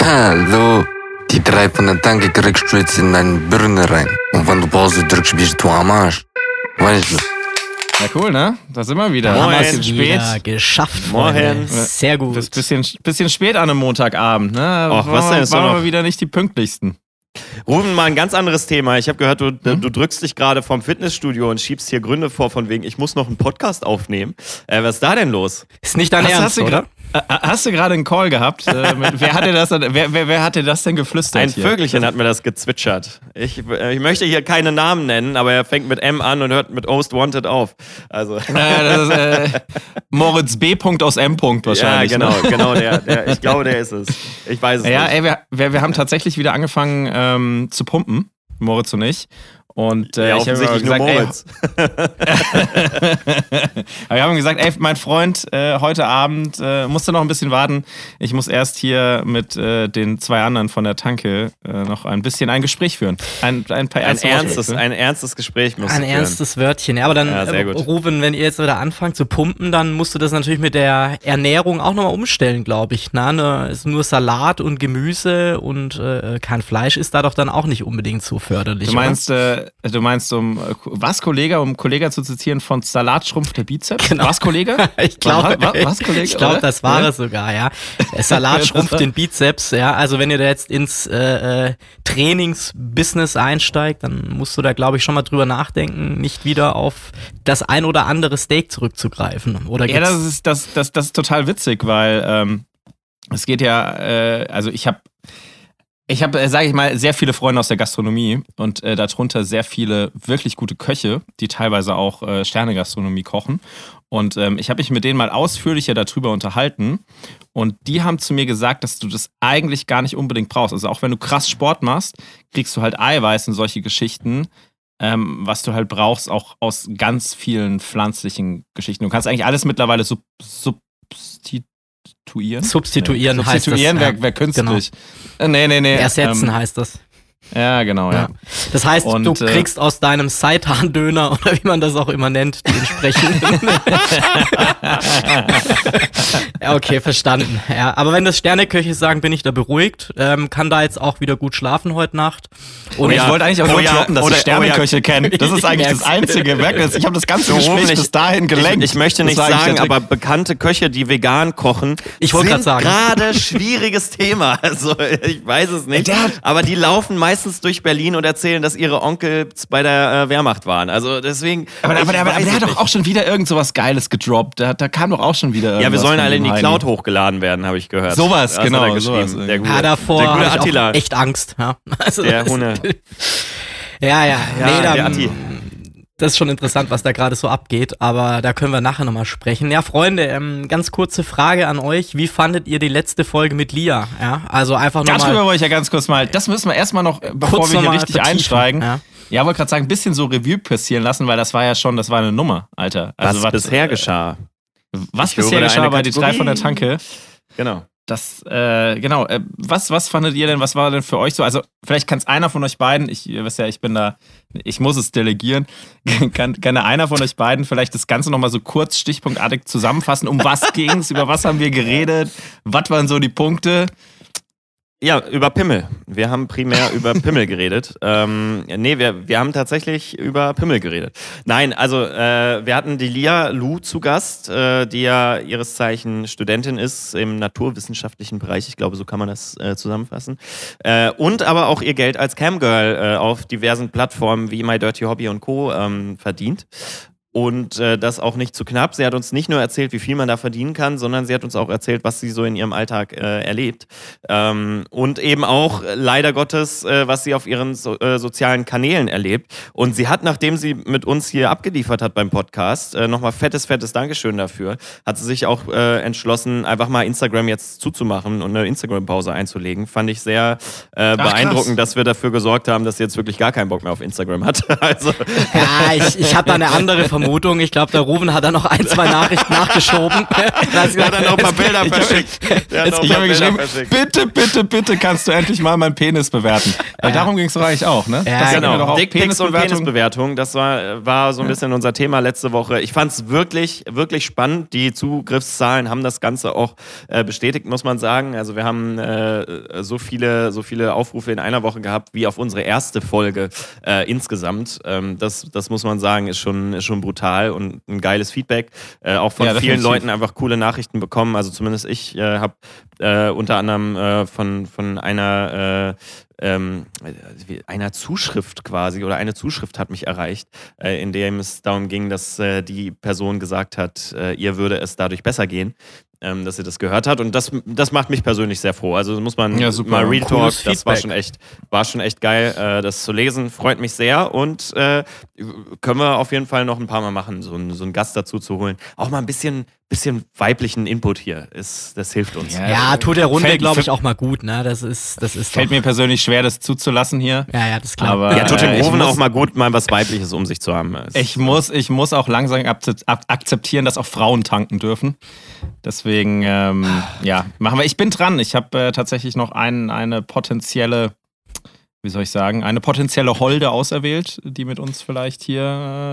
Hallo. Die drei von der Tanke kriegst du jetzt in deine Birne rein. Und wenn du Pause drückst, bist du am Arsch. Weißt du? Ja, cool, ne? Da sind wir wieder. Moin. Ein bisschen spät. Wieder geschafft, Moin. Freunde. Sehr gut. Das ist bisschen, bisschen spät an einem Montagabend, ne? Och, was Waren denn? wir- Waren noch- wir wieder nicht die pünktlichsten. Ruben, mal ein ganz anderes Thema. Ich habe gehört, du, du drückst dich gerade vom Fitnessstudio und schiebst hier Gründe vor, von wegen, ich muss noch einen Podcast aufnehmen. Äh, was ist da denn los? Ist nicht dein Hast, Ernst, oder? Hast du gerade einen Call gehabt? Äh, wer, hat dir das, denn- wer, wer, wer hat dir das denn geflüstert? Ein hier? Vögelchen hat mir das gezwitschert. Ich, ich möchte hier keine Namen nennen, aber er fängt mit M an und hört mit Most Wanted auf. Also. Das ist, äh, Moritz B. aus M. Ja, wahrscheinlich. genau, Ne? genau, der, der, ich glaube, der ist es. Ich weiß es Ja, nicht. ey, wir, wir, wir haben tatsächlich wieder angefangen ähm, zu pumpen, Moritz und ich. Und äh, ja, ich habe gesagt, ey. Aber wir haben gesagt, ey, mein Freund, äh, heute Abend äh, musst du noch ein bisschen warten. Ich muss erst hier mit äh, den zwei anderen von der Tanke äh, noch ein bisschen ein Gespräch führen. Ein, ein paar Ein Worte ernstes, führen. ein ernstes Gespräch muss Ein ernstes Wörtchen. Ja, aber dann, Ja, äh. Ruben, wenn ihr jetzt wieder anfangt zu pumpen, dann musst du das natürlich mit der Ernährung auch nochmal umstellen, glaube ich. Na, ne, ist nur Salat und Gemüse und äh, kein Fleisch ist da doch dann auch nicht unbedingt so förderlich. Du meinst, äh, du meinst um äh, was Kollege, um Kollege zu zitieren von Salatschrumpf der Bizeps? Genau. Was Kollege? Ich glaube, was, was, Kollege? ich glaube, das war Ja? es sogar, ja. Der Salat schrumpft den Bizeps, ja. Also wenn ihr da jetzt ins äh, äh, Trainingsbusiness einsteigt, dann musst du da, glaube ich, schon mal drüber nachdenken, nicht wieder auf das ein oder andere Steak zurückzugreifen. Oder Ja, das ist, das, das, das ist total witzig, weil ähm, es geht ja, äh, also ich habe, ich habe, äh, sage ich mal, sehr viele Freunde aus der Gastronomie und äh, darunter sehr viele wirklich gute Köche, die teilweise auch äh, Sterne-Gastronomie kochen. Und ähm, ich habe mich mit denen mal ausführlicher darüber unterhalten und die haben zu mir gesagt, dass du das eigentlich gar nicht unbedingt brauchst. Also auch wenn du krass Sport machst, kriegst du halt Eiweiß und solche Geschichten, ähm, was du halt brauchst, auch aus ganz vielen pflanzlichen Geschichten. Du kannst eigentlich alles mittlerweile sub substituieren. Substituieren nee. heißt das, Substituieren wäre wär künstlich. Äh, Nee, nee, nee. Ersetzen ähm, heißt das. Ja, genau, ja. Ja. Das heißt, Und, du äh, kriegst aus deinem Seitan-Döner oder wie man das auch immer nennt, die entsprechenden. ja, okay, verstanden. Ja, aber wenn das Sterneköche sagen, bin ich da beruhigt. Ähm, kann da jetzt auch wieder gut schlafen heute Nacht. Und Und ja. ich wollte eigentlich auch Oh nur ja, droppen, dass oder- ich Sterneköche kenne. Das ist eigentlich das einzige Merknis. Ich habe das ganze So, Gespräch bis dahin gelenkt. Ich, ich möchte nicht sagen, aber bekannte Köche, die vegan kochen, Ich wollte grad sagen. gerade schwieriges Thema. Also ich weiß es nicht. Aber die laufen meistens durch Berlin und erzählen, dass ihre Onkels bei der äh, Wehrmacht waren. Also deswegen. aber, aber, aber, der hat doch auch schon wieder irgend sowas Geiles gedroppt. Da, da kam doch auch schon wieder Ja, wir sollen alle in die Heini. Cloud hochgeladen werden, habe ich gehört. Sowas, Das hat genau, er geschrieben. sowas. Der gute, ja, davor der gute Attila. auch echt Angst. Ja, also Der Hunde. Ja, ja, Ja, nee, der da, Atti. Das ist schon interessant, was da gerade so abgeht, aber da können wir nachher nochmal sprechen. Ja, Freunde, ähm, ganz kurze Frage an euch. Wie fandet ihr die letzte Folge mit Lia? Ja, also einfach Darüber nochmal wollte ich ja ganz kurz mal, das müssen wir erstmal noch, äh, bevor wir hier richtig vertiefen, einsteigen. Ja. Ja, wollte gerade sagen, ein bisschen so Revue passieren lassen, weil das war ja schon, das war eine Nummer, Alter. Was Also bisher geschah. Was Ich bisher geschah bei die drei von der. Tanke. Genau. Das, äh, genau, äh, was, was fandet ihr denn, was war denn für euch so? Also, vielleicht kann es einer von euch beiden, ich ihr wisst ja, ich bin da, ich muss es delegieren, kann, kann einer von euch beiden vielleicht das Ganze nochmal so kurz stichpunktartig zusammenfassen? Um was ging's? Über was haben wir geredet? Was waren so die Punkte? Ja, über Pimmel. Wir haben primär über Pimmel geredet. Ähm, nee, wir, wir haben tatsächlich über Pimmel geredet. Nein, also äh, wir hatten die Lia Lu zu Gast, äh, die ja ihres Zeichen Studentin ist im naturwissenschaftlichen Bereich. Ich glaube, so kann man das äh, zusammenfassen. Äh, und aber auch ihr Geld als Camgirl äh, auf diversen Plattformen wie My Dirty Hobby und Co. Ähm, verdient. Und äh, das auch nicht zu knapp. Sie hat uns nicht nur erzählt, wie viel man da verdienen kann, sondern sie hat uns auch erzählt, was sie so in ihrem Alltag äh, erlebt. Ähm, und eben auch, äh, leider Gottes, äh, was sie auf ihren so, äh, sozialen Kanälen erlebt. Und sie hat, nachdem sie mit uns hier abgeliefert hat beim Podcast, äh, nochmal fettes, fettes Dankeschön dafür, hat sie sich auch äh, entschlossen, einfach mal Instagram jetzt zuzumachen und eine Instagram-Pause einzulegen. Fand ich sehr äh, krass. beeindruckend, dass wir dafür gesorgt haben, dass sie jetzt wirklich gar keinen Bock mehr auf Instagram hat. also, Ja, ich, ich hatte da eine andere Vermutung, Vermutung. Ich glaube, der Ruben hat da noch ein, zwei Nachrichten nachgeschoben. Da hat er noch ein paar Bilder verschickt. Ich habe geschrieben, bitte, bitte, bitte kannst du endlich mal meinen Penis bewerten. Weil darum ging es doch eigentlich auch, ne? Ja, Das wir doch Genau, auch Dickpics und Penisbewertung. Das war, war so ein bisschen unser Thema letzte Woche. Ich fand es wirklich, wirklich spannend. Die Zugriffszahlen haben das Ganze auch äh, bestätigt, muss man sagen. Also wir haben äh, so, viele, so viele Aufrufe in einer Woche gehabt, wie auf unsere erste Folge äh, insgesamt. Ähm, das, das muss man sagen, ist schon, ist schon brutal und ein geiles Feedback. Äh, auch von Ja, vielen. Leuten einfach coole Nachrichten bekommen. Also zumindest ich äh, habe äh, unter anderem äh, von, von einer äh, ähm, einer Zuschrift quasi oder eine Zuschrift hat mich erreicht, äh, in dem es darum ging, dass äh, die Person gesagt hat, äh, ihr würde es dadurch besser gehen, ähm, dass sie das gehört hat und das, das macht mich persönlich sehr froh. Also muss man Ja, mal Real Talk, das war schon echt, war schon echt geil, äh, das zu lesen, freut mich sehr. Und äh, können wir auf jeden Fall noch ein paar Mal machen, so, einen- so einen Gast dazu zu holen. Auch mal ein bisschen, bisschen weiblichen Input hier, ist, das hilft uns. Ja, Ja, tut der Runde, Fällt- glaube ich, auch mal gut. Ne? Das ist, das ist Fällt doch, mir persönlich schwer, das zuzulassen hier. Ja, ja, das klar. Aber Ja, tut dem Rufen muss- auch mal gut, mal was Weibliches um sich zu haben. Es- Ich muss, ich muss auch langsam akze- ak- akzeptieren, dass auch Frauen tanken dürfen. Deswegen, ähm, ja, machen wir. Ich bin dran. Ich habe äh, tatsächlich noch ein, eine potenzielle, wie soll ich sagen, eine potenzielle Holde auserwählt, die mit uns vielleicht hier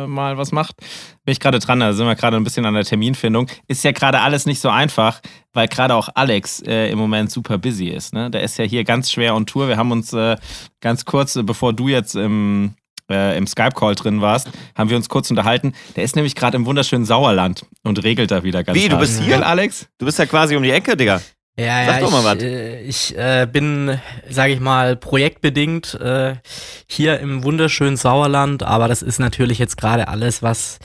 äh, mal was macht. Bin ich gerade dran, da sind wir gerade ein bisschen an der Terminfindung. Ist ja gerade alles nicht so einfach, weil gerade auch Alex äh, im Moment super busy ist. Ne? Der ist ja hier ganz schwer on Tour. Wir haben uns äh, ganz kurz, äh, bevor du jetzt im äh, im Skype-Call drin warst, haben wir uns kurz unterhalten. Der ist nämlich gerade im wunderschönen Sauerland und regelt da wieder ganz Wie, du hart. bist hier? Alex? Du bist ja quasi um die Ecke, Digga. Ja, Sag ja, doch mal ich, was. äh, ich äh, bin, sage ich mal, projektbedingt äh, hier im wunderschönen Sauerland, aber das ist natürlich jetzt gerade alles, was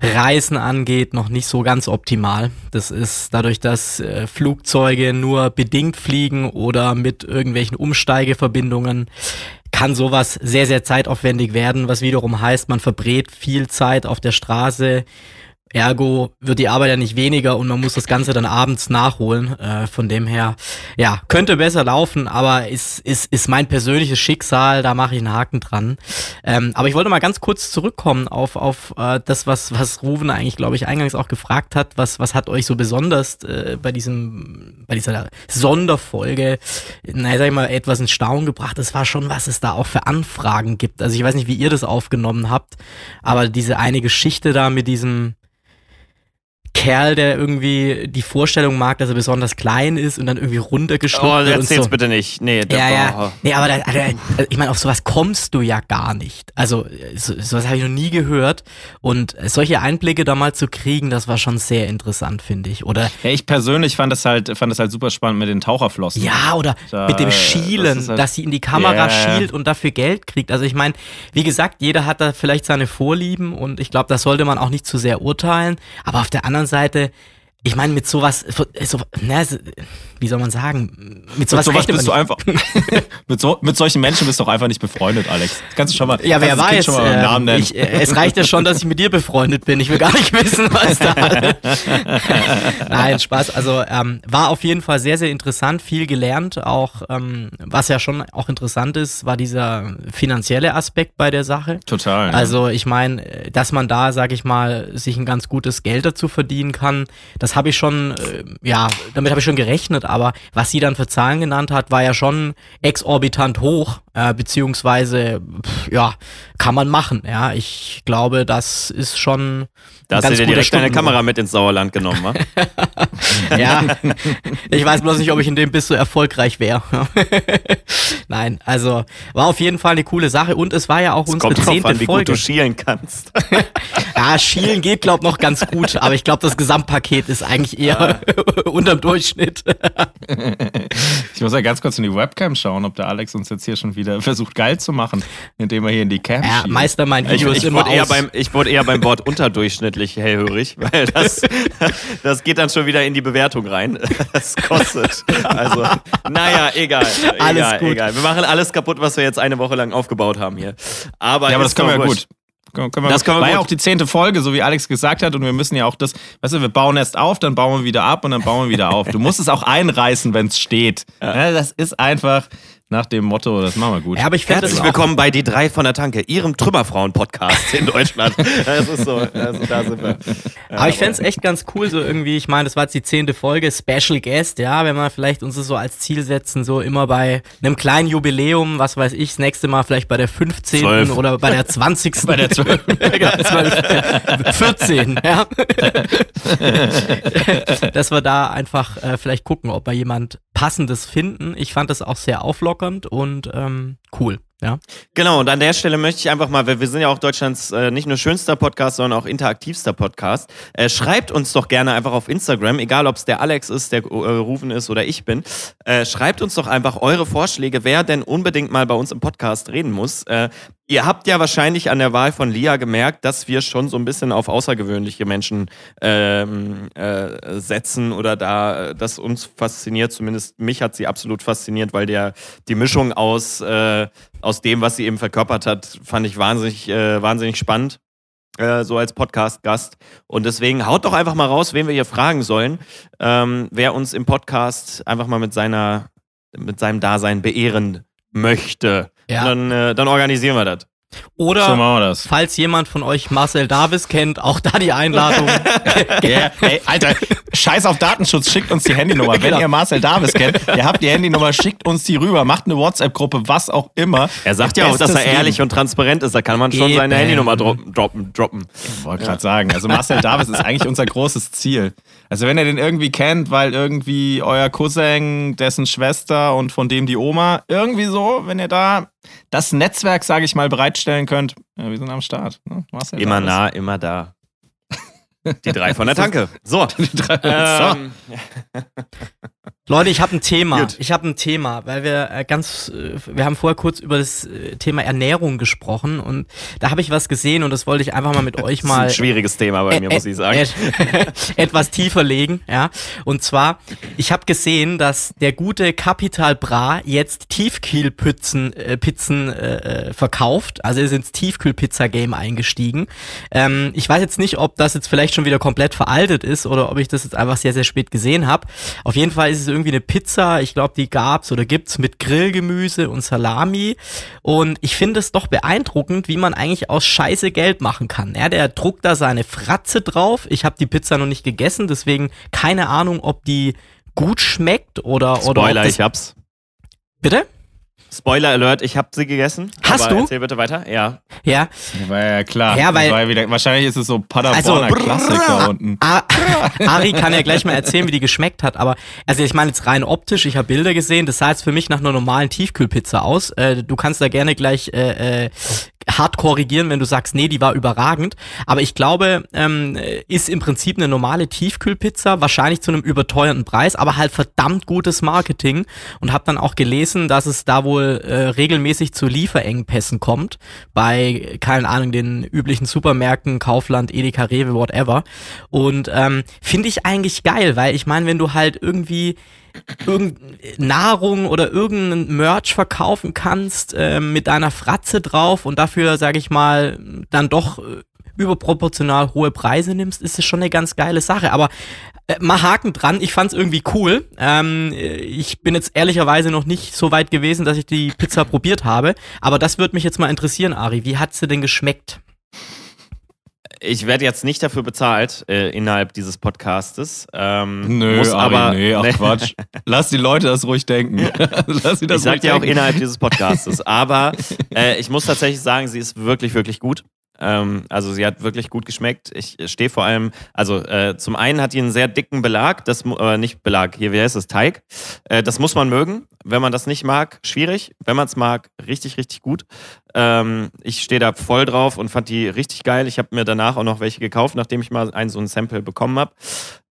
Reisen angeht, noch nicht so ganz optimal. Das ist dadurch, dass äh, Flugzeuge nur bedingt fliegen oder mit irgendwelchen Umsteigeverbindungen, kann sowas sehr, sehr zeitaufwendig werden, was wiederum heißt, man verbrät viel Zeit auf der Straße. Ergo wird die Arbeit ja nicht weniger und man muss das Ganze dann abends nachholen. Äh, von dem her, ja, könnte besser laufen, aber ist, ist, ist mein persönliches Schicksal, da mache ich einen Haken dran. Ähm, aber ich wollte mal ganz kurz zurückkommen auf, auf äh, das, was, was Ruven eigentlich, glaube ich, eingangs auch gefragt hat. Was, was hat euch so besonders äh, bei diesem, bei dieser Sonderfolge, naja, sag ich mal, etwas in Staunen gebracht? Das war schon, was es da auch für Anfragen gibt. Also ich weiß nicht, wie ihr das aufgenommen habt, aber diese eine Geschichte da mit diesem Kerl, der irgendwie die Vorstellung mag, dass er besonders klein ist und dann irgendwie runtergeschluckt Oh, wird und erzähl's so. bitte nicht. Nee, das Ja, ja. Nee, aber da, also, ich meine, auf sowas kommst du ja gar nicht. Also, so, sowas habe ich noch nie gehört. Und solche Einblicke da mal zu kriegen, das war schon sehr interessant, finde ich. Oder Ja, ich persönlich fand es halt, fand es halt super spannend mit den Taucherflossen. ja, oder Da- mit dem das Schielen, ist halt- dass sie in die Kamera Ja. schielt und dafür Geld kriegt. Also ich meine, wie gesagt, jeder hat da vielleicht seine Vorlieben und ich glaube, das sollte man auch nicht zu sehr urteilen. Aber auf der anderen Seite, ich meine, mit sowas, so, so- wie soll man sagen, mit Mit sowas, sowas rechnet bist du einfach. mit, so, mit solchen Menschen bist du auch einfach nicht befreundet, Alex. Das kannst du schon mal. Ja, wer weiß. Schon mal ähm, Namen nennen. ich, äh, es reicht ja schon, dass ich mit dir befreundet bin. Ich will gar nicht wissen, was da. Nein, Spaß. Also ähm, war auf jeden Fall sehr, sehr interessant, viel gelernt. Auch ähm, was ja schon auch interessant ist, war dieser finanzielle Aspekt bei der Sache. Total. Also ich meine, dass man da, sag ich mal, sich ein ganz gutes Geld dazu verdienen kann, das habe ich schon, äh, ja, damit habe ich schon gerechnet, aber was sie dann für Zahlen genannt hat, war ja schon exorbitant hoch, äh, beziehungsweise, pff, ja, kann man machen, ja. Ich glaube, das ist schon Da hast du dir direkt deine. Kamera mit ins Sauerland genommen, wa? Ja, ich weiß bloß nicht, ob ich in dem bis so erfolgreich wäre. Nein, also war auf jeden Fall eine coole Sache und es war ja auch Es unsere kommt zehnte an, wie gut Folge. du schielen kannst. Ja, Schielen geht, glaub noch ganz gut, aber ich glaube, das Gesamtpaket ist eigentlich eher unterm Durchschnitt. ich muss ja ganz kurz in die Webcam schauen, ob der Alex uns jetzt hier schon wieder versucht, geil zu machen, indem er hier in die Cam Ja, schielt. Meister, mein Ich, Video ist ich, immer wurde eher aus. beim, ich wurde eher beim Wort unterdurchschnittlich hellhörig, weil das, das geht dann schon wieder in die Bewertung rein. Das kostet. Also, naja, egal. Alles egal, gut. egal. Wir machen alles kaputt, was wir jetzt eine Woche lang aufgebaut haben hier. Aber, Ja, aber das können wir ja gut. Können, wir Das können wir War ja auch die zehnte Folge, so wie Alex gesagt hat, und wir müssen ja auch das, weißt du, wir bauen erst auf, dann bauen wir wieder ab und dann bauen wir wieder auf. Du musst es auch einreißen, wenn es steht. Ja, das ist einfach nach dem Motto, das machen wir gut. Ja, aber ich Herzlich willkommen bei Die drei von der Tanke, Ihrem Trümmerfrauen-Podcast in Deutschland. Das ist so, also da sind wir. aber ich fände es echt ganz cool, so irgendwie, ich meine, das war jetzt die zehnte Folge, Special Guest, ja, wenn wir vielleicht uns das so als Ziel setzen, so immer bei einem kleinen Jubiläum, was weiß ich, das nächste Mal vielleicht bei der 15. Zwölf. oder bei der 20. Bei der 12. 12, 14, ja. Dass wir da einfach äh, vielleicht gucken, ob wir jemand Passendes finden. Ich fand das auch sehr auflockernd und ähm, cool, ja. Genau, und an der Stelle möchte ich einfach mal, weil wir sind ja auch Deutschlands äh, nicht nur schönster Podcast, sondern auch interaktivster Podcast. Äh, schreibt uns doch gerne einfach auf Instagram, egal ob es der Alex ist, der äh, Rufen ist oder ich bin. Äh, schreibt uns doch einfach eure Vorschläge, wer denn unbedingt mal bei uns im Podcast reden muss. Ihr habt ja wahrscheinlich an der Wahl von Lia gemerkt, dass wir schon so ein bisschen auf außergewöhnliche Menschen ähm, äh, setzen oder da das uns fasziniert. Zumindest mich hat sie absolut fasziniert, weil der die Mischung aus äh, aus dem, was sie eben verkörpert hat, fand ich wahnsinnig äh, wahnsinnig spannend. Äh, so als Podcast-Gast. Und deswegen haut doch einfach mal raus, wen wir hier fragen sollen, ähm, wer uns im Podcast einfach mal mit seiner, mit seinem Dasein beehren möchte. Ja. Dann, äh, dann organisieren wir das. Oder So machen wir das. falls jemand von euch Marcel Davis kennt, auch da die Einladung. Ja, ey, Alter, scheiß auf Datenschutz, schickt uns die Handynummer. Wenn Genau. ihr Marcel Davis kennt, ihr habt die Handynummer, schickt uns die rüber, macht eine WhatsApp-Gruppe, was auch immer. Er sagt ja auch, dass er ehrlich und transparent ist. Da kann man schon Eben. seine Handynummer droppen. droppen, droppen. Ich wollte gerade sagen, also Marcel Davis ist eigentlich unser großes Ziel. Also wenn ihr den irgendwie kennt, weil irgendwie euer Cousin, dessen Schwester und von dem die Oma, irgendwie so, wenn ihr da das Netzwerk, sage ich mal, bereitstellen könnt, ja, wir sind am Start. Ne? Immer nah, immer da. Die drei von der Tanke. So. Die drei- Ähm, Leute, ich habe ein Thema. Gut. Ich habe ein Thema, weil wir äh, ganz, äh, wir haben vorher kurz über das äh, Thema Ernährung gesprochen und da habe ich was gesehen und das wollte ich einfach mal mit euch das ist mal ein schwieriges Thema bei mir, muss ich sagen. et- etwas tiefer legen, ja. Und zwar, ich habe gesehen, dass der gute Capital Bra jetzt Tiefkühlpizzen äh, Pizzen äh, verkauft. Also ist ins Tiefkühlpizza-Game eingestiegen. Ähm, ich weiß jetzt nicht, ob das jetzt vielleicht schon wieder komplett veraltet ist oder ob ich das jetzt einfach sehr, sehr spät gesehen habe. Auf jeden Fall ist es irgendwie eine Pizza. Ich glaube, die gab's oder gibt's mit Grillgemüse und Salami. Und ich finde es doch beeindruckend, wie man eigentlich aus Scheiße Geld machen kann. Ja, der druckt da seine Fratze drauf. Ich habe die Pizza noch nicht gegessen, deswegen keine Ahnung, ob die gut schmeckt oder oder ob Spoiler, ich hab's. bitte. Spoiler Alert, ich hab sie gegessen. Hast aber du? Erzähl bitte weiter. Ja. Ja, War ja klar. Ja, weil- war wieder, wahrscheinlich ist es so Paderborner Also- Klassiker unten. A Ari kann ja gleich mal erzählen, wie die geschmeckt hat, aber also ich meine jetzt rein optisch, ich habe Bilder gesehen, das sah jetzt für mich nach einer normalen Tiefkühlpizza aus. Äh, du kannst da gerne gleich äh, äh, hart korrigieren, wenn du sagst, nee, die war überragend. Aber ich glaube, ähm, ist im Prinzip eine normale Tiefkühlpizza, wahrscheinlich zu einem überteuerten Preis, aber halt verdammt gutes Marketing und habe dann auch gelesen, dass es da wohl äh, regelmäßig zu Lieferengpässen kommt bei, keine Ahnung, den üblichen Supermärkten, Kaufland, Edeka, Rewe, whatever. Und ähm, finde ich eigentlich geil, weil ich meine, wenn du halt irgendwie irgendeine Nahrung oder irgendein Merch verkaufen kannst äh, mit deiner Fratze drauf und dafür, sage ich mal, dann doch äh, überproportional hohe Preise nimmst, ist es schon eine ganz geile Sache. Aber äh, mal Haken dran, ich fand's irgendwie cool. Ähm, äh, ich bin jetzt ehrlicherweise noch nicht so weit gewesen, dass ich die Pizza probiert habe. Aber das würde mich jetzt mal interessieren, Ari. Wie hat sie denn geschmeckt? Ich werde jetzt nicht dafür bezahlt äh, innerhalb dieses Podcastes. Ähm, Nö, muss Ari, aber, nee, ach Nee. Quatsch. Lass die Leute das ruhig denken. Lass sie das Ich sag dir auch denken. innerhalb dieses Podcastes. Aber äh, ich muss tatsächlich sagen, sie ist wirklich, wirklich gut. Ähm, also sie hat wirklich gut geschmeckt. Ich stehe vor allem, also äh, zum einen hat die einen sehr dicken Belag, das äh, nicht Belag, hier, wie heißt es, Teig. Äh, das muss man mögen. Wenn man das nicht mag, schwierig. Wenn man es mag, richtig, richtig gut. Ähm, ich stehe da voll drauf und fand die richtig geil. Ich habe mir danach auch noch welche gekauft, nachdem ich mal ein so ein Sample bekommen habe.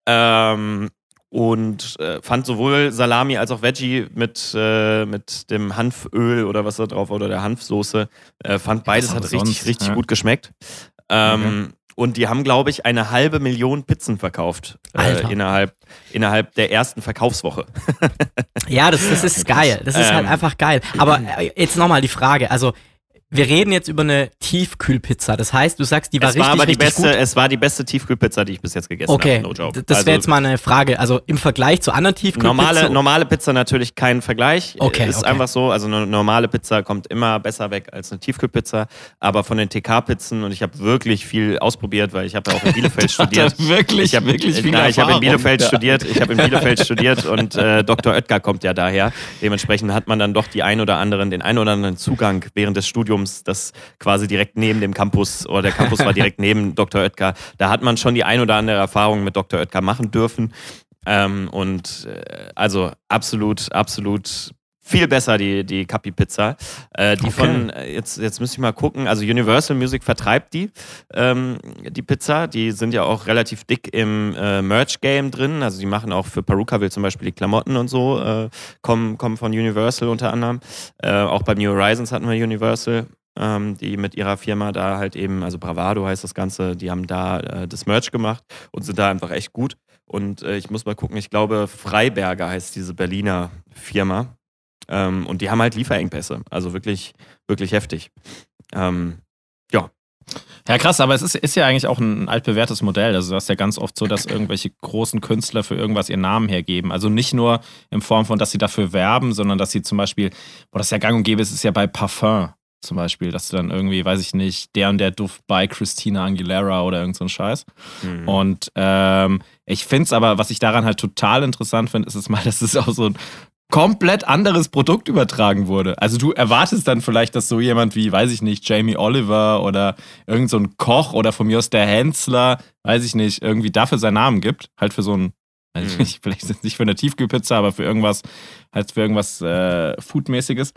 Ähm, und äh, fand sowohl Salami als auch Veggie mit, äh, mit dem Hanföl oder was da drauf war, oder der Hanfsoße, äh, fand beides hat richtig, sonst, richtig ja. gut geschmeckt. Ähm, Und die haben, glaube ich, eine halbe Million Pizzen verkauft äh, innerhalb, innerhalb der ersten Verkaufswoche. Ja, das, das ist geil. Das ist halt Ähm. einfach geil. Aber äh, jetzt nochmal die Frage. Also, wir reden jetzt über eine Tiefkühlpizza. Das heißt, du sagst, die war es richtig, war aber die richtig beste, gut. es war die beste Tiefkühlpizza, die ich bis jetzt gegessen Okay, habe. No joke. d- das wäre Also, jetzt mal eine Frage. Also im Vergleich zu anderen Tiefkühlpizzen. Normale, normale Pizza natürlich kein Vergleich. Okay, Ist okay. einfach so. Also eine normale Pizza kommt immer besser weg als eine Tiefkühlpizza. Aber von den TK-Pizzen, und ich habe wirklich viel ausprobiert, weil ich habe ja auch in Bielefeld studiert. Er wirklich, ich habe wirklich viel nein, ich habe in. Bielefeld studiert. Ich habe in Bielefeld studiert und äh, Dr. Oetker kommt ja daher. Dementsprechend hat man dann doch die ein oder anderen, den ein oder anderen Zugang während des Studiums, das quasi direkt neben dem Campus oder der Campus war direkt neben Dr. Oetker. Da hat man schon die ein oder andere Erfahrung mit Dr. Oetker machen dürfen. Ähm, und äh, also absolut, absolut viel besser die, die Capi Pizza. Äh, die Okay. von, äh, jetzt, jetzt müsste ich mal gucken, also Universal Music vertreibt die, ähm, die Pizza. Die sind ja auch relativ dick im äh, Merch-Game drin. Also die machen auch für Perukaville zum Beispiel die Klamotten und so, äh, kommen, kommen von Universal unter anderem. Äh, auch bei New Horizons hatten wir Universal. Ähm, die mit ihrer Firma da halt eben, also Bravado heißt das Ganze, die haben da äh, das Merch gemacht und sind da einfach echt gut. Und ich muss mal gucken, ich glaube, Freiberger heißt diese Berliner Firma. Ähm, und die haben halt Lieferengpässe. Also wirklich, wirklich heftig. Ähm, Ja, krass, aber es ist, ist ja eigentlich auch ein altbewährtes Modell. Also, das ist ja ganz oft so, dass irgendwelche großen Künstler für irgendwas ihren Namen hergeben. Also nicht nur in Form von, dass sie dafür werben, sondern dass sie zum Beispiel, wo das ja gang und gäbe ist, ist ja bei Parfum zum Beispiel, dass du dann irgendwie, weiß ich nicht, der und der Duft bei Christina Aguilera oder irgend so ein Scheiß. mhm. Und ähm, ich finde es aber, was ich daran halt total interessant finde, ist es mal, dass es auch so ein komplett anderes Produkt übertragen wurde. Also du erwartest dann vielleicht, dass so jemand wie, weiß ich nicht, Jamie Oliver oder irgend so ein Koch oder von mir aus der Hensler, weiß ich nicht, irgendwie dafür seinen Namen gibt. Halt für so ein, weiß ich Mhm. nicht, vielleicht nicht für eine Tiefkühlpizza, aber für irgendwas, halt für irgendwas äh, Foodmäßiges.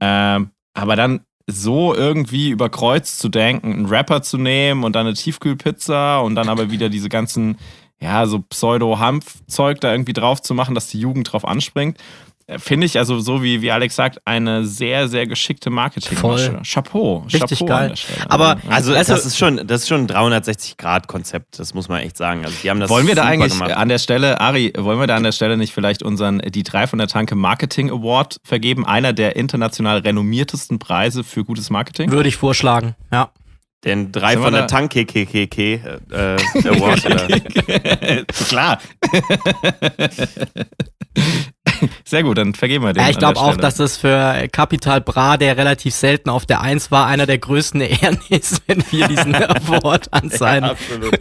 Ähm, aber dann so irgendwie über Kreuz zu denken, einen Rapper zu nehmen und dann eine Tiefkühlpizza und dann aber wieder diese ganzen, ja, so Pseudo-Hanf-Zeug da irgendwie drauf zu machen, dass die Jugend drauf anspringt, äh, finde ich, also so wie, wie Alex sagt, eine sehr, sehr geschickte Marketingmasche. Voll. Chapeau. Richtig Chapeau geil. An der Stelle. Aber- Also, Also- das ist schon, das ist schon ein 360-Grad-Konzept, das muss man echt sagen. Also die haben das wollen wir da eigentlich gemacht. an der Stelle, Ari, wollen wir da an der Stelle nicht vielleicht unseren Die drei von der Tanke Marketing Award vergeben? Einer der international renommiertesten Preise für gutes Marketing? Würde ich vorschlagen, ja. Den drei von der Tanke KKK äh, Award. oder? Klar. Sehr gut, dann vergeben wir den. ja ich glaube auch, dass das für Capital Bra, der relativ selten auf der Eins war, einer der größten Ehren ist, wenn wir diesen Award an, seinen, absolut.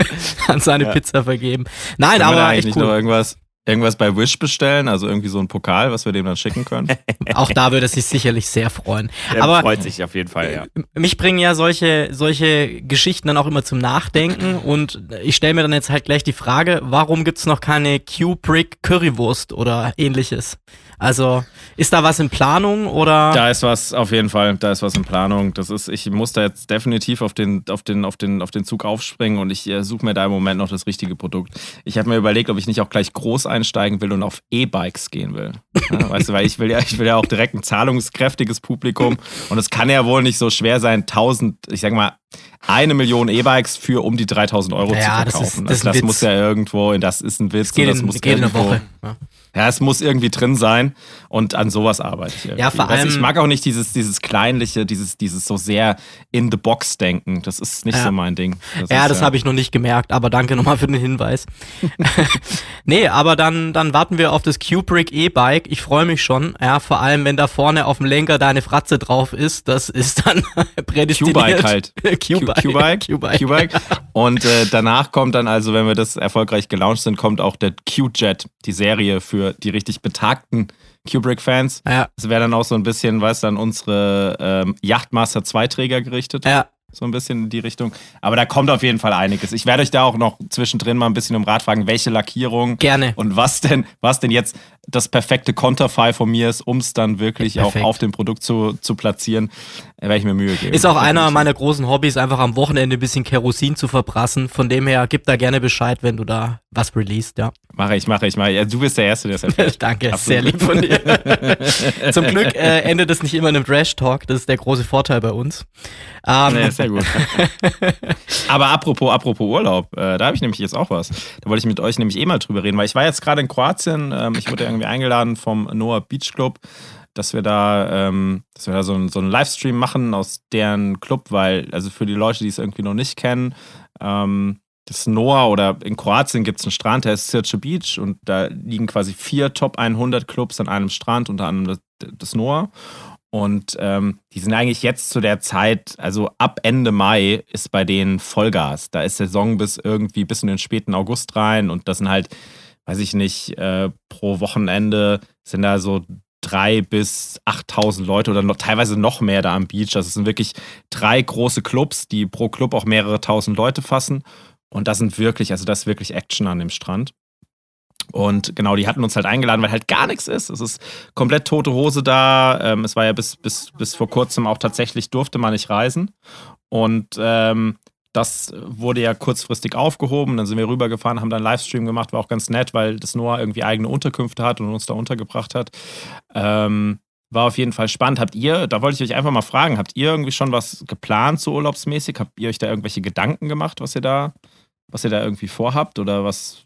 an seine Ja. Pizza vergeben. Nein, Können aber eigentlich echt nicht noch cool. irgendwas, irgendwas bei Wish bestellen? Also irgendwie so ein Pokal, was wir dem dann schicken können? Auch da würde es sich sicherlich sehr freuen. Der aber freut sich auf jeden Fall, ja. mich bringen ja solche, solche Geschichten dann auch immer zum Nachdenken und ich stelle mir dann jetzt halt gleich die Frage, warum gibt's noch keine Q-Brick Currywurst oder ähnliches? Also ist da was in Planung oder? Da ist was, auf jeden Fall, da ist was in Planung. Das ist, ich muss da jetzt definitiv auf den, auf den, auf den, auf den Zug aufspringen und ich äh, suche mir da im Moment noch das richtige Produkt. Ich habe mir überlegt, ob ich nicht auch gleich groß einsteigen will und auf E-Bikes gehen will. Ja, weißt du, weil ich will ja, ich will ja auch direkt ein zahlungskräftiges Publikum und es kann ja wohl nicht so schwer sein, 1000, ich sag mal, eine Million E-Bikes für um die 3000 Euro Ja, zu das ist- verkaufen. das ist also ein das muss ja irgendwo, das ist ein Witz. Es geht, und das in, muss geht in einer irgendwo- Woche. Ja. Ja, es muss irgendwie drin sein und an sowas arbeite ich. irgendwie. Ja, vor Weißt allem- Ich mag auch nicht dieses, dieses kleinliche, dieses, dieses so sehr in the box denken. Das ist nicht Ja. so mein Ding. Ja, ist, das habe ich noch nicht gemerkt, aber danke nochmal für den Hinweis. nee, aber dann, dann warten wir auf das Kubrick E-Bike. Ich freue mich schon. Ja, vor allem, wenn da vorne auf dem Lenker deine Fratze drauf ist. Das ist dann prädestiniert. Q-Bike halt. Q-Bike. Und äh, danach kommt dann also, wenn wir das erfolgreich gelauncht sind, kommt auch der Q-Jet, die Serie für die richtig betagten Kubrick-Fans. Ja, Das wäre dann auch so ein bisschen, weißt du, an unsere ähm, Yachtmaster 2-Träger gerichtet. ja. so ein bisschen in die Richtung. Aber da kommt auf jeden Fall einiges. Ich werde euch da auch noch zwischendrin mal ein bisschen um Rat fragen, welche Lackierung Gerne. und was denn, was denn jetzt das perfekte Konterfei von mir ist, um es dann wirklich auch Perfekt. auf dem Produkt zu, zu platzieren. Da werde ich mir Mühe geben. Ist auch einer meiner großen Hobbys, einfach am Wochenende ein bisschen Kerosin zu verbrassen. Von dem her, gib da gerne Bescheid, wenn du da was released, ja. Mache ich, mache ich, mache ich. Ja, du bist der Erste, der es erfährt. Danke, Absolut. sehr lieb von dir. Zum Glück äh, endet es nicht immer in einem Trash-Talk, das ist der große Vorteil bei uns. Ähm, Nee, sehr gut. Aber apropos, apropos Urlaub, äh, da habe ich nämlich jetzt auch was. Da wollte ich mit euch nämlich eh mal drüber reden, weil ich war jetzt gerade in Kroatien, ähm, ich wurde irgendwie eingeladen vom Noah Beach Club dass wir da, ähm, dass wir da so, ein, so einen Livestream machen aus deren Club, weil, also für die Leute, die es irgendwie noch nicht kennen, ähm, das Noah oder in Kroatien gibt es einen Strand, der ist Sirce Beach und da liegen quasi vier Top 100 Clubs an einem Strand, unter anderem das, das Noah. Und ähm, die sind eigentlich jetzt zu der Zeit, also ab Ende Mai ist bei denen Vollgas. Da ist Saison bis irgendwie bis in den späten August rein und das sind halt, weiß ich nicht, äh, pro Wochenende sind da so drei bis 8.000 Leute oder noch, teilweise noch mehr da am Beach. Also es sind wirklich drei große Clubs, die pro Club auch mehrere tausend Leute fassen. Und das sind wirklich, also das ist wirklich Action an dem Strand. Und genau, die hatten uns halt eingeladen, weil halt gar nichts ist. Es ist komplett tote Hose da. Ähm, es war ja bis, bis, bis vor kurzem auch tatsächlich, durfte man nicht reisen. Und ähm, das wurde ja kurzfristig aufgehoben. Dann sind wir rübergefahren, haben dann einen Livestream gemacht. War auch ganz nett, weil das Noah irgendwie eigene Unterkünfte hat und uns da untergebracht hat. Ähm, war auf jeden Fall spannend. Habt ihr, da wollte ich euch einfach mal fragen, habt ihr irgendwie schon was geplant so urlaubsmäßig? Habt ihr euch da irgendwelche Gedanken gemacht, was ihr da, was ihr da irgendwie vorhabt oder was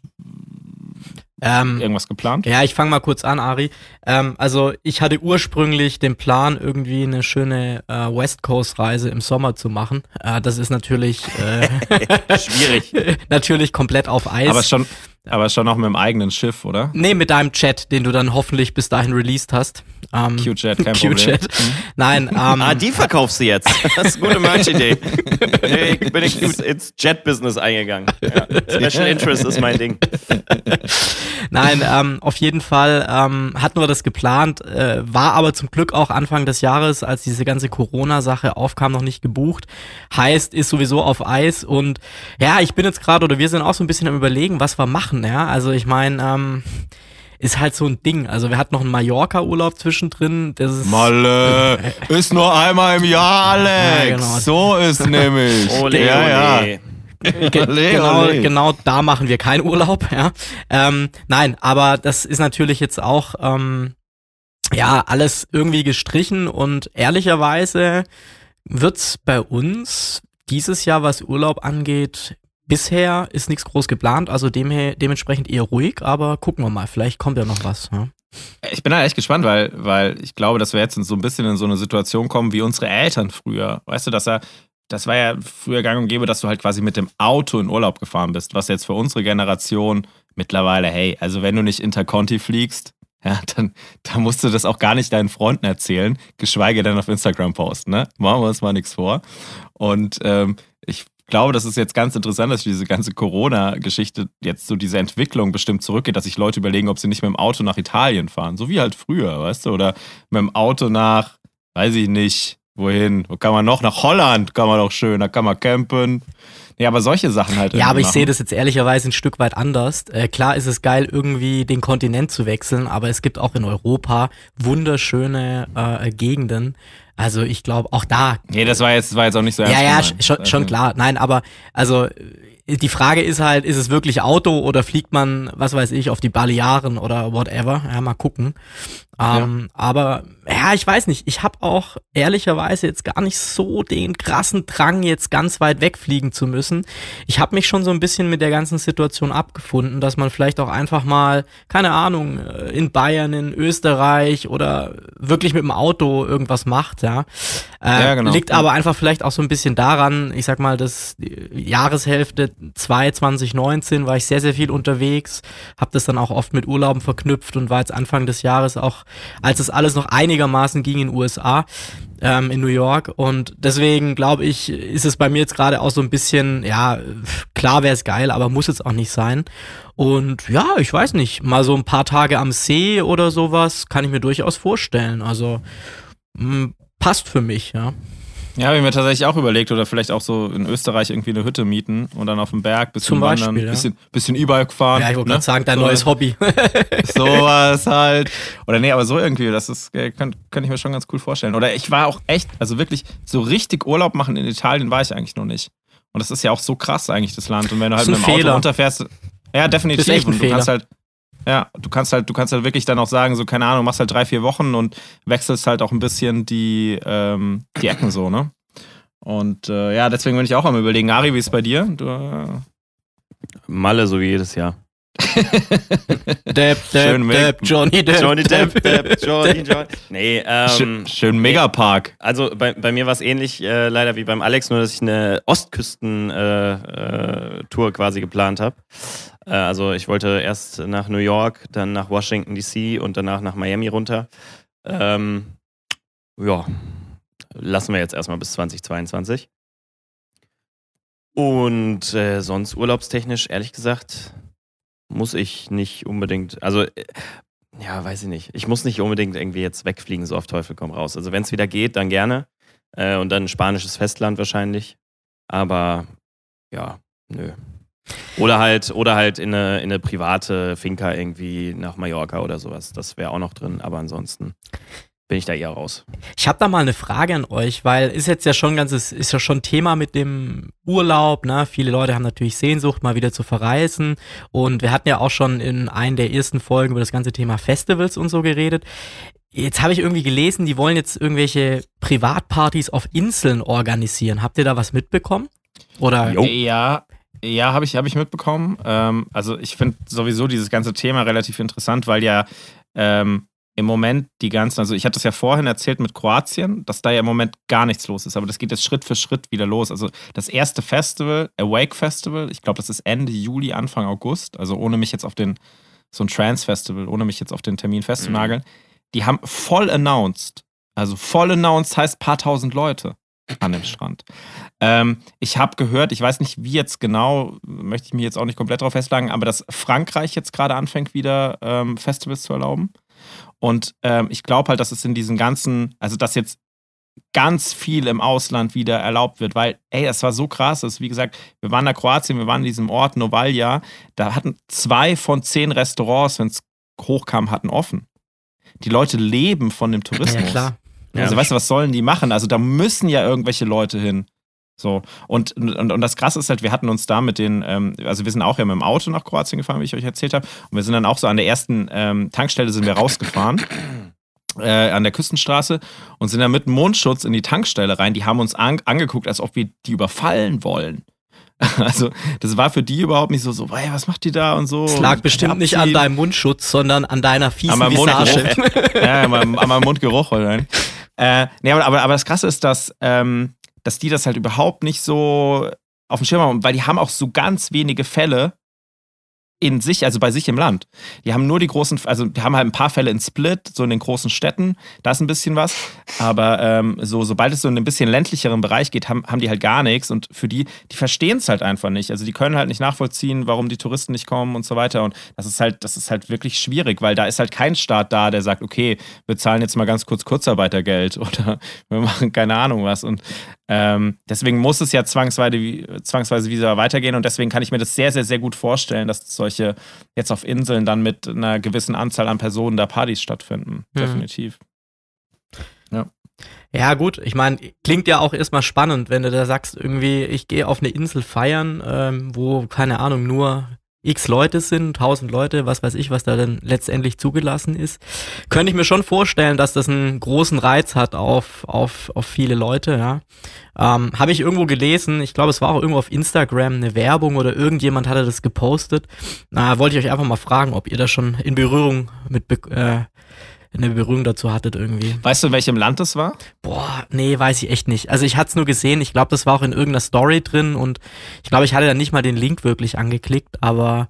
ähm, irgendwas geplant? Ja, ich fange mal kurz an, Ari. Ähm, also ich hatte ursprünglich den Plan, irgendwie eine schöne äh, West Coast Reise im Sommer zu machen. Äh, das ist natürlich äh, schwierig. natürlich komplett auf Eis. Aber schon, aber schon auch mit dem eigenen Schiff, oder? Nee, mit deinem Chat, den du dann hoffentlich bis dahin released hast. Ähm, Q-Chat, kein Q-Chat. Mhm. Nein, ähm, Ah, die verkaufst du jetzt. Das ist eine gute Merch-Idee. ich bin ins Jet-Business eingegangen. Ja. Special Interest ist mein Ding. Nein, ähm, auf jeden Fall ähm, hatten wir das geplant, äh, war aber zum Glück auch Anfang des Jahres, als diese ganze Corona-Sache aufkam, noch nicht gebucht. Heißt, ist sowieso auf Eis und ja, ich bin jetzt gerade oder wir sind auch so ein bisschen am überlegen, was wir machen, ja. Also ich meine, ähm, ist halt so ein Ding. Also wir hatten noch einen Mallorca-Urlaub zwischendrin. Das ist Malle ist nur einmal im Jahr, Alex. Ja, genau. So ist nämlich. Ole, ja, ja. Ge genau, genau da machen wir keinen Urlaub, ja. Ähm, nein, aber das ist natürlich jetzt auch ähm, ja alles irgendwie gestrichen und ehrlicherweise wird's bei uns dieses Jahr, was Urlaub angeht, bisher ist nichts groß geplant, also dem, dementsprechend eher ruhig, aber gucken wir mal, vielleicht kommt ja noch was. Ja. Ich bin da echt gespannt, weil, weil ich glaube, dass wir jetzt so ein bisschen in so eine Situation kommen wie unsere Eltern früher. Weißt du, dass er, das war ja früher gang und gäbe, dass du halt quasi mit dem Auto in Urlaub gefahren bist, was jetzt für unsere Generation mittlerweile, hey, also wenn du nicht Interconti fliegst, ja, dann, dann musst du das auch gar nicht deinen Freunden erzählen, geschweige denn auf Instagram posten, ne? Machen wir uns mal nichts vor. Und ähm, ich glaube, das ist jetzt ganz interessant, dass diese ganze Corona-Geschichte jetzt so diese Entwicklung bestimmt zurückgeht, dass sich Leute überlegen, ob sie nicht mit dem Auto nach Italien fahren. So wie halt früher, weißt du? Oder mit dem Auto nach, weiß ich nicht, wohin? Wo kann man noch? Nach Holland kann man doch schön, da kann man campen. Ja, aber solche Sachen halt. Ja, aber ich sehe das jetzt ehrlicherweise ein Stück weit anders. Äh, klar ist es geil, irgendwie den Kontinent zu wechseln, aber es gibt auch in Europa wunderschöne äh, Gegenden, also ich glaube, auch da. Nee, das war jetzt, war jetzt auch nicht so ernst. Ja, ja, schon, schon klar. Nein, aber also die Frage ist halt, ist es wirklich Auto oder fliegt man, was weiß ich, auf die Balearen oder whatever? Ja, mal gucken. Ähm, ja. Aber ja, ich weiß nicht. Ich habe auch ehrlicherweise jetzt gar nicht so den krassen Drang, jetzt ganz weit wegfliegen zu müssen. Ich habe mich schon so ein bisschen mit der ganzen Situation abgefunden, dass man vielleicht auch einfach mal, keine Ahnung, äh, in Bayern, in Österreich oder wirklich mit dem Auto irgendwas macht. Ja, äh, ja genau. liegt aber einfach vielleicht auch so ein bisschen daran. Ich sag mal, das Jahreshälfte 2 2019 war ich sehr sehr viel unterwegs, habe das dann auch oft mit Urlauben verknüpft und war jetzt Anfang des Jahres auch als es alles noch einigermaßen ging in USA, ähm, in New York. Und deswegen glaube ich, ist es bei mir jetzt gerade auch so ein bisschen, ja, klar wäre es geil, aber muss jetzt auch nicht sein. Und ja, ich weiß nicht, mal so ein paar Tage am See oder sowas kann ich mir durchaus vorstellen. Also mh, passt für mich, ja. Ja, habe ich mir tatsächlich auch überlegt, oder vielleicht auch so in Österreich irgendwie eine Hütte mieten und dann auf dem Berg bisschen Zum Beispiel, wandern, ja. bisschen, bisschen E-Bike fahren. Ja, ich wollte ne? gerade sagen, dein so, neues Hobby. Sowas halt. Oder nee, aber so irgendwie, das ist, äh, könnte könnt ich mir schon ganz cool vorstellen. Oder ich war auch echt, also wirklich so richtig Urlaub machen in Italien war ich eigentlich noch nicht. Und das ist ja auch so krass eigentlich, das Land. Und wenn du halt mit dem Fehler. Auto runterfährst, ja, definitiv. Das ist echt ein und du Fehler. kannst halt ja, du kannst halt, du kannst halt wirklich dann auch sagen, so, keine Ahnung, machst halt drei, vier Wochen und wechselst halt auch ein bisschen die, ähm, die Ecken so, ne? Und äh, ja, deswegen bin ich auch am überlegen. Ari, wie ist es bei dir? Du, äh Malle, so wie jedes Jahr. Depp, Schön Depp, mit- Depp, Johnny Depp. Johnny Depp, Depp, Johnny, Johnny. Nee, ähm, Schön, schön Megapark. Also bei, bei mir war es ähnlich äh, leider wie beim Alex, nur dass ich eine Ostküsten-Tour äh, Tour quasi geplant habe. Äh, also ich wollte erst nach New York, dann nach Washington DC und danach nach Miami runter. Ähm, ja, lassen wir jetzt erstmal bis 2022. Und äh, sonst urlaubstechnisch, ehrlich gesagt, muss ich nicht unbedingt, also äh, ja, weiß ich nicht. Ich muss nicht unbedingt irgendwie jetzt wegfliegen, so auf Teufel komm raus. Also wenn es wieder geht, dann gerne. Äh, und dann spanisches Festland wahrscheinlich. Aber ja, nö. Oder halt, oder halt in eine, in eine private Finca irgendwie nach Mallorca oder sowas. Das wäre auch noch drin, aber ansonsten bin ich da eher raus. Ich habe da mal eine Frage an euch, weil ist jetzt ja schon ganzes, ist ja schon Thema mit dem Urlaub, ne? Viele Leute haben natürlich Sehnsucht, mal wieder zu verreisen. Und wir hatten ja auch schon in einer der ersten Folgen über das ganze Thema Festivals und so geredet. Jetzt habe ich irgendwie gelesen, die wollen jetzt irgendwelche Privatpartys auf Inseln organisieren. Habt ihr da was mitbekommen? Oder Jo. Ja, ja, habe ich, hab ich mitbekommen. Ähm, also ich finde sowieso dieses ganze Thema relativ interessant, weil ja ähm, im Moment die ganzen, also ich hatte das ja vorhin erzählt mit Kroatien, dass da ja im Moment gar nichts los ist, aber das geht jetzt Schritt für Schritt wieder los. Also das erste Festival, Awake Festival, ich glaube, das ist Ende Juli, Anfang August, also ohne mich jetzt auf den, so ein Trance-Festival, ohne mich jetzt auf den Termin festzunageln, die haben voll announced, also voll announced heißt paar tausend Leute an dem Strand. Ähm, ich habe gehört, ich weiß nicht, wie jetzt genau, möchte ich mich jetzt auch nicht komplett drauf festlegen, aber dass Frankreich jetzt gerade anfängt, wieder ähm, Festivals zu erlauben. Und ähm, ich glaube halt, dass es in diesen ganzen, also dass jetzt ganz viel im Ausland wieder erlaubt wird, weil, ey, das war so krass. Das ist, wie gesagt, wir waren nach Kroatien, wir waren in diesem Ort Novalja, da hatten zwei von zehn Restaurants, wenn es hochkam, hatten offen. Die Leute leben von dem Tourismus. ja klar. Also Ja. weißt du, was sollen die machen? Also da müssen ja irgendwelche Leute hin. So. Und, und, und das Krasse ist halt, wir hatten uns da mit den, ähm, also wir sind auch ja mit dem Auto nach Kroatien gefahren, wie ich euch erzählt habe. Und wir sind dann auch so an der ersten ähm, Tankstelle sind wir rausgefahren. Äh, an der Küstenstraße und sind dann mit Mundschutz in die Tankstelle rein. Die haben uns an, angeguckt, als ob wir die überfallen wollen. Also, das war für die überhaupt nicht so, so, hey, was macht die da und so. Es lag bestimmt nicht an deinem Mundschutz, sondern an deiner fiesen An meinem Visage. Mundgeruch. ja, an meinem, an meinem Mundgeruch. Oder? Äh, nee, aber, aber, aber das Krasse ist, dass, ähm, dass die das halt überhaupt nicht so auf dem Schirm haben, weil die haben auch so ganz wenige Fälle in sich, also bei sich im Land. Die haben nur die großen, also die haben halt ein paar Fälle in Split, so in den großen Städten, da ist ein bisschen was. Aber ähm, so, sobald es so in einen bisschen ländlicheren Bereich geht, haben, haben die halt gar nichts. Und für die, die verstehen es halt einfach nicht. Also die können halt nicht nachvollziehen, warum die Touristen nicht kommen und so weiter. Und das ist halt, das ist halt wirklich schwierig, weil da ist halt kein Staat da, der sagt, okay, wir zahlen jetzt mal ganz kurz Kurzarbeitergeld oder wir machen keine Ahnung was. Und ähm, deswegen muss es ja zwangsweise, zwangsweise wieder weitergehen. Und deswegen kann ich mir das sehr, sehr, sehr gut vorstellen, dass solche jetzt auf Inseln dann mit einer gewissen Anzahl an Personen da Partys stattfinden. Mhm. Definitiv. Ja, gut, ich meine, klingt ja auch erstmal spannend, wenn du da sagst, irgendwie, ich gehe auf eine Insel feiern, ähm, wo, keine Ahnung, nur x Leute sind, 1000 Leute, was weiß ich, was da dann letztendlich zugelassen ist. Könnte ich mir schon vorstellen, dass das einen großen Reiz hat auf, auf, auf viele Leute, ja. Ähm, Habe ich irgendwo gelesen, ich glaube, es war auch irgendwo auf Instagram eine Werbung oder irgendjemand hatte das gepostet. Na, wollte ich euch einfach mal fragen, ob ihr da schon in Berührung mit, äh, eine Berührung dazu hattet irgendwie. Weißt du, in welchem Land das war? Boah, nee, weiß ich echt nicht. Also ich hatte es nur gesehen, ich glaube, das war auch in irgendeiner Story drin und ich glaube, ich hatte dann nicht mal den Link wirklich angeklickt, aber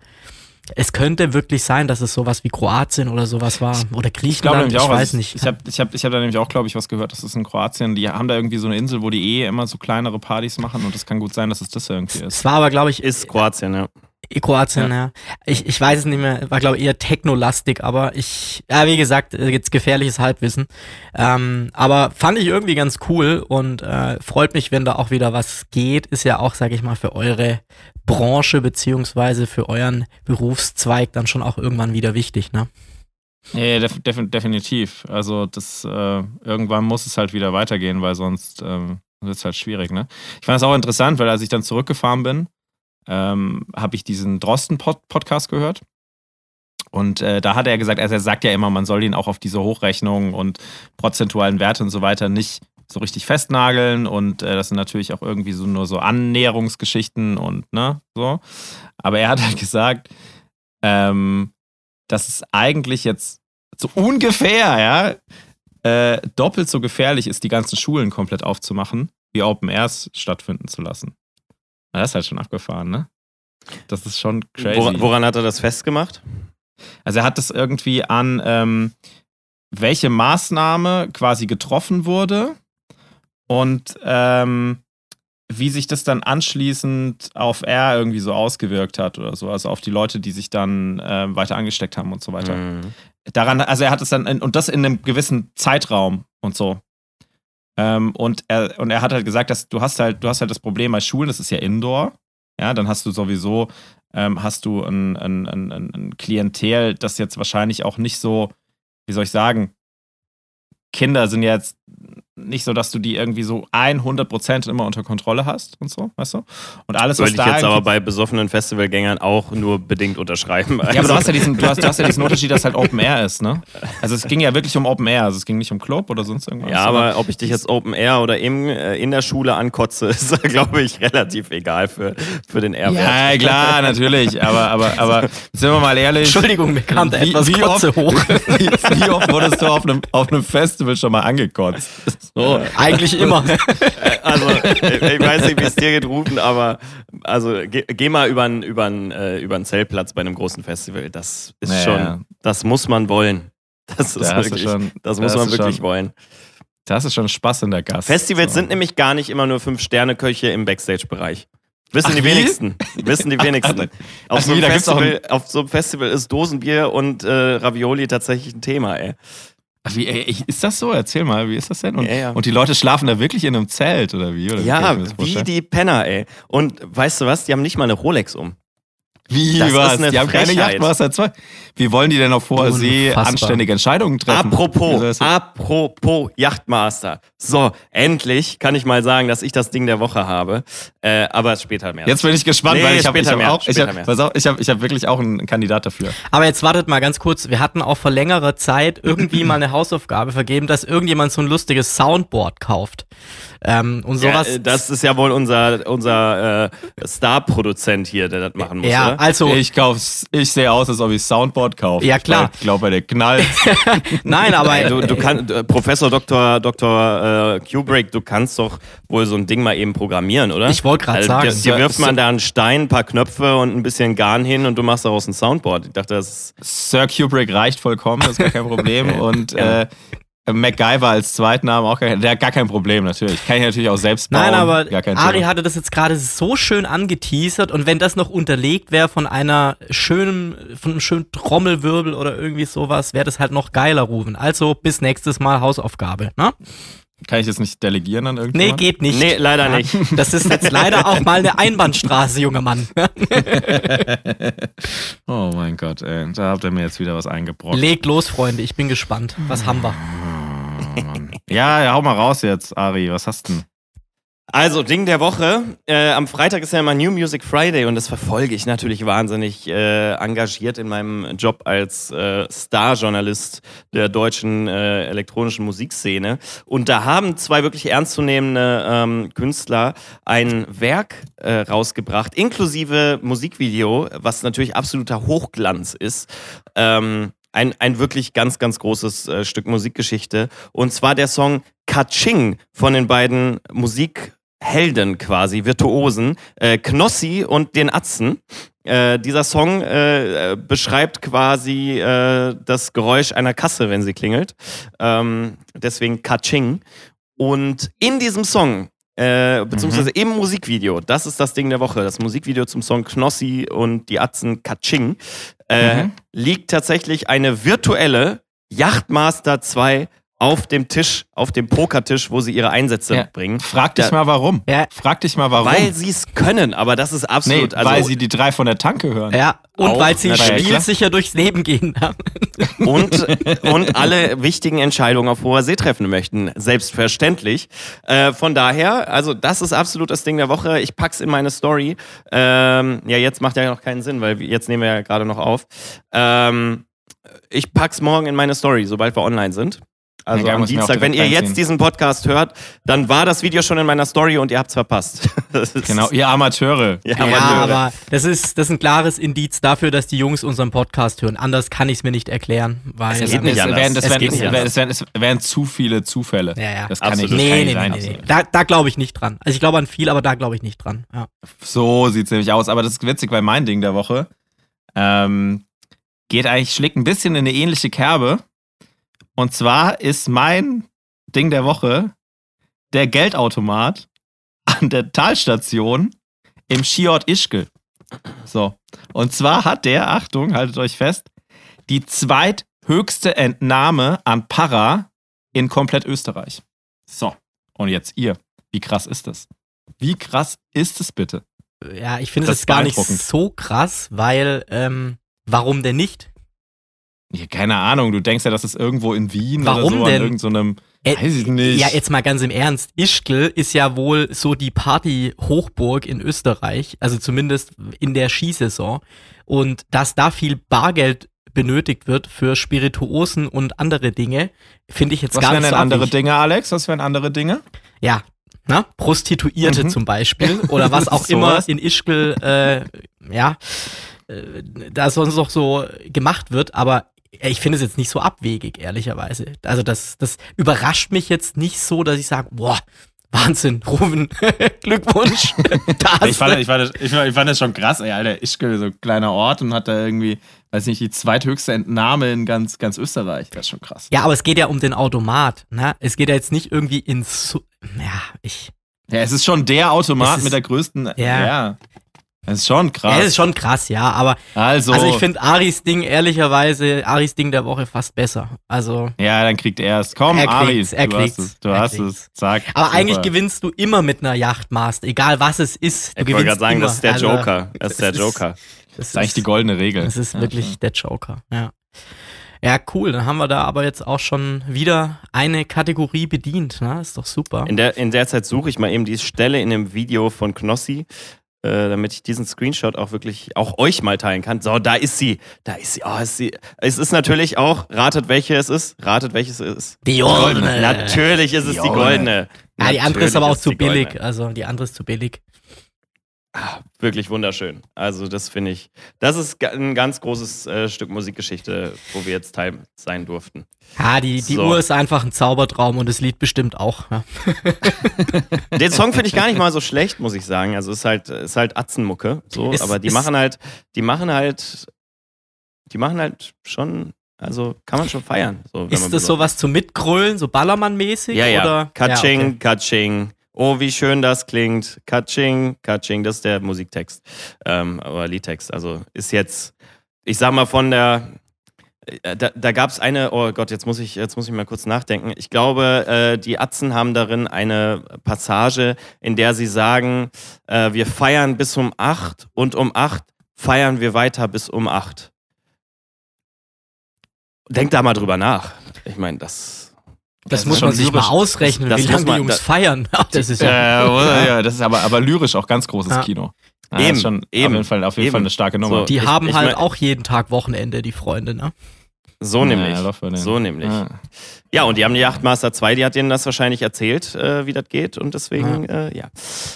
es könnte wirklich sein, dass es sowas wie Kroatien oder sowas war. Oder Ich glaube Griechenland, nämlich ich, auch. weiß also nicht. Ich habe ich hab, ich hab da nämlich auch, glaube ich, was gehört. Das ist in Kroatien. Die haben da irgendwie so eine Insel, wo die eh immer so kleinere Partys machen. Und das kann gut sein, dass es das irgendwie ist. es war aber, glaube ich, Ist Kroatien, ja. Kroatien, ja. Ich, ich weiß es nicht mehr, war, glaube ich, eher technolastig, aber ich, ja, wie gesagt, äh, jetzt gefährliches Halbwissen. Ähm, aber fand ich irgendwie ganz cool und äh, freut mich, wenn da auch wieder was geht. Ist ja auch, sage ich mal, für eure Branche beziehungsweise für euren Berufszweig dann schon auch irgendwann wieder wichtig, ne? Ja, def def definitiv. Also das äh, irgendwann muss es halt wieder weitergehen, weil sonst ähm, wird es halt schwierig. Ne? Ich fand es auch interessant, weil als ich dann zurückgefahren bin, ähm, habe ich diesen Drosten-Podcast gehört. Und äh, da hat er gesagt, also er sagt ja immer, man soll ihn auch auf diese Hochrechnungen und prozentualen Werte und so weiter nicht so richtig festnageln. Und äh, das sind natürlich auch irgendwie so nur so Annäherungsgeschichten und ne, so. Aber er hat halt gesagt, ähm, dass es eigentlich jetzt so ungefähr, ja, äh, doppelt so gefährlich ist, die ganzen Schulen komplett aufzumachen, wie Open Airs stattfinden zu lassen. Na, das ist halt schon abgefahren, ne? Das ist schon crazy. Wora- Woran hat er das festgemacht? Also er hat das irgendwie an, ähm, welche Maßnahme quasi getroffen wurde und ähm, wie sich das dann anschließend auf R irgendwie so ausgewirkt hat oder so, also auf die Leute, die sich dann ähm, weiter angesteckt haben und so weiter. Mhm. Daran, also er hat es dann, in, und das in einem gewissen Zeitraum und so. Ähm, und, er, und er hat halt gesagt, dass du hast halt, du hast halt das Problem bei Schulen, das ist ja Indoor. Ja, dann hast du sowieso, ähm, hast du ein, ein, ein, ein- Klientel, das jetzt wahrscheinlich auch nicht so, wie soll ich sagen, Kinder sind jetzt nicht so, dass du die irgendwie so 100% immer unter Kontrolle hast und so, weißt du? Und alles, was Würde ich da jetzt aber bei besoffenen Festivalgängern auch nur bedingt unterschreiben. ja, aber du hast ja diesen, du hast, du hast ja diesen Unterschied, dass halt Open Air ist, ne? Also es ging ja wirklich um Open Air, also es ging nicht um Club oder sonst irgendwas. Ja, aber ob ich dich jetzt Open Air oder im, äh, in der Schule ankotze, ist, glaube ich, relativ egal für, für den R-Wert. Ja, klar, natürlich. Aber, aber, aber sind wir mal ehrlich. Entschuldigung, mir kam da Wie- etwas wie Kotze oft- hoch. Wie, wie oft wurdest du auf einem, auf einem Festival schon mal angekotzt? So. Eigentlich immer. Also, ich ich weiß nicht, wie es dir geht, Rufen, aber also geh, geh mal über einen über äh, über Zeltplatz bei einem großen Festival. Das ist Ja, schon, das muss man wollen. Das ist Da wirklich, schon- das da muss hast man wirklich schon- wollen. Das ist schon Spaß in der Gast. Festivals so. sind nämlich gar nicht immer nur Fünf-Sterne-Köche im Backstage-Bereich. Wissen Ach, die wie? wenigsten. Wissen die wenigsten. Auf, ach, so wie, einem da gibt's auch Festival, auf so einem Festival ist Dosenbier und äh, Ravioli tatsächlich ein Thema, ey. Wie, ey, ist das so? Erzähl mal, wie ist das denn? Und, Ja, ja. und die Leute schlafen da wirklich in einem Zelt oder wie? Oder wie Ja, wie die Penner, ey. Und weißt du was? Die haben nicht mal eine Rolex um. Wie Das ist was? eine Die haben keine. Yachtmaster 2. Wie wollen die denn auf hoher See anständige Entscheidungen treffen? Apropos, apropos Yachtmaster. So, endlich kann ich mal sagen, dass ich das Ding der Woche habe. Äh, aber später mehr. Jetzt bin ich gespannt, Nee, weil ich habe später hab mehr, auch, ich hab, auf, ich habe ich hab wirklich auch einen Kandidat dafür. Aber jetzt wartet mal ganz kurz. Wir hatten auch vor längerer Zeit irgendwie mal eine Hausaufgabe vergeben, dass irgendjemand so ein lustiges Soundboard kauft. Ähm, und ja, sowas. äh, das ist ja wohl unser, unser äh, Star-Produzent hier, der das machen muss, ja, oder? also Ich kauf's, ich sehe aus, als ob ich Soundboard kaufe. Ja, klar. Ich glaube, der knallt. nein, aber du, du kannst, äh, Professor Dr. Dr. Äh, Kubrick, du kannst doch wohl so ein Ding mal eben programmieren, oder? Ich wollte grad Also, sagen. Dir wirft man da einen Stein, ein paar Knöpfe und ein bisschen Garn hin und du machst daraus ein Soundboard. Ich dachte, das ist Sir Kubrick reicht vollkommen, das ist gar kein Problem. Und äh, MacGyver als Zweitnamen auch gar kein, der hat gar kein Problem natürlich. Kann ich natürlich auch selbst bauen. Nein, aber Ari hatte das jetzt gerade so schön angeteasert und wenn das noch unterlegt wäre von einer schönen, von einem schönen Trommelwirbel oder irgendwie sowas, wäre das halt noch geiler rufen. Also bis nächstes Mal Hausaufgabe, ne? Kann ich das nicht delegieren an Nee, irgendjemand? geht nicht. Nee, leider Ja, nicht. Das ist jetzt leider auch mal eine Einbahnstraße, junger Mann. Oh mein Gott, ey. Da habt ihr mir jetzt wieder was eingebrockt. Legt los, Freunde, ich bin gespannt. Was haben wir? Oh, Mann. ja, ja, hau mal raus jetzt, Ari. Was hast du denn? Also, Ding der Woche. Äh, am Freitag ist ja immer New Music Friday und das verfolge ich natürlich wahnsinnig äh, engagiert in meinem Job als äh, Star-Journalist der deutschen äh, elektronischen Musikszene. Und da haben zwei wirklich ernstzunehmende ähm, Künstler ein Werk äh, rausgebracht, inklusive Musikvideo, was natürlich absoluter Hochglanz ist. Ähm, ein, ein wirklich ganz, ganz großes äh, Stück Musikgeschichte. Und zwar der Song Kaching von den beiden Musikhelden quasi, Virtuosen, äh, Knossi und den Atzen. Äh, dieser Song äh, beschreibt quasi äh, das Geräusch einer Kasse, wenn sie klingelt. Ähm, deswegen Kaching. Und in diesem Song, äh, beziehungsweise im Musikvideo, das ist das Ding der Woche, das Musikvideo zum Song Knossi und die Atzen Kaching, äh, Mhm. liegt tatsächlich eine virtuelle Yachtmaster 2 auf dem Tisch, auf dem Pokertisch, wo sie ihre Einsätze Ja. bringen. Frag dich Ja. mal warum. Ja. Frag dich mal warum. Weil sie es können, aber das ist nee, absolut. also, weil sie die drei von der Tanke hören. Ja, und Auch, weil sie na, spielsicher durchs Leben gehen. und, und alle wichtigen Entscheidungen auf hoher See treffen möchten. Selbstverständlich. Äh, von daher, also das ist absolut das Ding der Woche. Ich pack's in meine Story. Ähm, ja, jetzt macht ja noch keinen Sinn, weil jetzt nehmen wir ja gerade noch auf. Ähm, ich pack's morgen in meine Story, sobald wir online sind. Also Ja, am Dienstag. Wenn ihr jetzt diesen Podcast hört, dann war das Video schon in meiner Story und ihr habt's verpasst. Das ist- Genau, ihr Amateure. Ja, Ja, Amateure. aber das ist, das ist ein klares Indiz dafür, dass die Jungs unseren Podcast hören. Anders kann ich es mir nicht erklären. Weil, Es geht nicht Das anders. Es wären zu viele Zufälle. Ja, ja. Das kann Absolut. nicht, Nee, nee, sein. nee, nee. Da, da glaube ich nicht dran. Also ich glaube an viel, aber da glaube ich nicht dran. Ja. So sieht's nämlich aus. Aber das ist witzig, weil mein Ding der Woche ähm, geht eigentlich, schlägt ein bisschen in eine ähnliche Kerbe. Und zwar ist mein Ding der Woche der Geldautomat an der Talstation im Skiort Ischgl. So. Und zwar hat der, Achtung, haltet euch fest, die zweithöchste Entnahme an Para in komplett Österreich. So. Und jetzt ihr. Wie krass ist das? Wie krass ist es bitte? Ja, ich finde Das es gar nicht so krass, weil, ähm, warum denn nicht? Ja, keine Ahnung, du denkst ja, das ist irgendwo in Wien oder Warum so denn? an irgendeinem. Äh, weiß ich nicht. Ja, jetzt mal ganz im Ernst. Ischgl ist ja wohl so die Party-Hochburg in Österreich, also zumindest in der Skisaison. Und dass da viel Bargeld benötigt wird für Spirituosen und andere Dinge, finde ich jetzt Was gar wären nicht denn so andere abwegig. Dinge, Alex? Was wären andere Dinge? Ja, na, Prostituierte Mhm. zum Beispiel oder was auch Sowas. immer in Ischgl, äh, ja, äh, da sonst noch so gemacht wird, aber ich finde es jetzt nicht so abwegig, ehrlicherweise. Also das, das überrascht mich jetzt nicht so, dass ich sage, boah, Wahnsinn, Ruben, Glückwunsch. Ich fand, ich, fand das, ich, fand, ich fand das schon krass, ey, Alter. Ischgl, so ein kleiner Ort und hat da irgendwie, weiß nicht, die zweithöchste Entnahme in ganz, ganz Österreich. Das ist schon krass. ja, aber es geht ja um den Automat, ne? Es geht ja jetzt nicht irgendwie ins, ja, ich, Ja, es ist schon der Automat mit der größten. Ja. ja. Das ist schon krass. ja, das ist schon krass, ja, aber also, Also ich finde Aris Ding ehrlicherweise, Aris Ding der Woche fast besser. Also, ja, dann kriegt er es. Komm, Er Ari, kriegt's, er du hast kriegt's, es. Du er hast kriegt's. es. Zack. aber super. eigentlich gewinnst du immer mit einer Yachtmast, egal was es ist. Du Ich wollte gerade sagen, immer. das ist der Also, Joker. Das ist der Joker. Das Das ist eigentlich die goldene Regel. Das ist Ja. wirklich der Joker, ja. Ja, cool. Dann haben wir da aber jetzt auch schon wieder eine Kategorie bedient. Ne? Ist doch super. In der, in der Zeit suche ich mal eben die Stelle in dem Video von Knossi, äh, damit ich diesen Screenshot auch wirklich auch euch mal teilen kann. So, da ist sie. Da ist sie. Oh, ist sie. Es ist natürlich auch, ratet welche es ist. Ratet welches es ist. Die goldene. Natürlich ist es die goldene. Ja, die andere ist aber auch zu die goldene. billig. Also die andere ist zu billig. Ah, wirklich wunderschön. Also das finde ich, das ist ein ganz großes äh, Stück Musikgeschichte, wo wir jetzt Teil sein durften. Ja, die, die So. Uhr ist einfach ein Zaubertraum und das Lied bestimmt auch. Ja. Den Song finde ich gar nicht mal so schlecht, muss ich sagen. Also ist halt, ist halt Atzenmucke, so, Ist- aber die machen halt, die machen halt, die machen halt schon, also kann man schon feiern. So, Ist das sowas zum Mitgrölen, so Ballermann-mäßig? Ja, ja. Oder? Katsching, Ja, okay. Katsching. Oh, wie schön das klingt. Katsching, Katsching, das ist der Musiktext. Ähm, aber Liedtext. Also ist jetzt, ich sag mal, von der. äh, Da, da gab es eine, oh Gott, jetzt muss, ich, jetzt muss ich mal kurz nachdenken. Ich glaube, äh, die Atzen haben darin eine Passage, in der sie sagen, äh, wir feiern bis um 8 und um 8 feiern wir weiter bis um 8. Denkt da mal drüber nach. Ich meine, das. Das, Das muss man sich mal ausrechnen, Das- wie das lange muss man- die Jungs da- feiern. Das ist ja. Ja, oder? ja, das ist aber, aber lyrisch auch ganz großes Ja. Kino. Ja, Eben, schon auf eben, jeden Fall, auf jeden eben. Fall eine starke Nummer. So. Die Ich- haben ich halt mein- auch jeden Tag Wochenende, die Freunde, ne? So nämlich. So nämlich. Ja. Ja, und die haben die Yachtmaster 2, die hat denen das wahrscheinlich erzählt, äh, wie das geht. Und deswegen, äh, ja.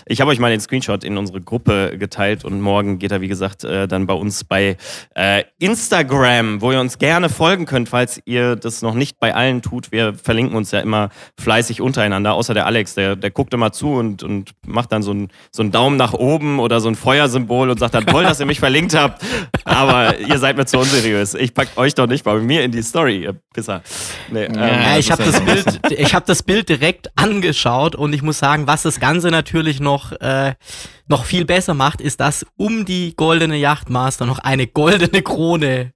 Ich habe euch mal den Screenshot in unsere Gruppe geteilt und morgen geht er, wie gesagt, äh, dann bei uns bei äh, Instagram, wo ihr uns gerne folgen könnt, falls ihr das noch nicht bei allen tut. Wir verlinken uns ja immer fleißig untereinander, außer der Alex, der, der guckt immer zu und, und macht dann so einen so einen Daumen nach oben oder so ein Feuersymbol und sagt dann, toll, dass ihr mich verlinkt habt. Aber ihr seid mir zu unseriös. Ich pack euch doch nicht bei mir in die Story, ihr Pisser. Nee, ähm, Ja, ich habe das, Bild, ich das Bild direkt angeschaut und ich muss sagen, was das Ganze natürlich noch, äh, noch viel besser macht, ist, dass um die goldene Yachtmaster noch eine goldene Krone.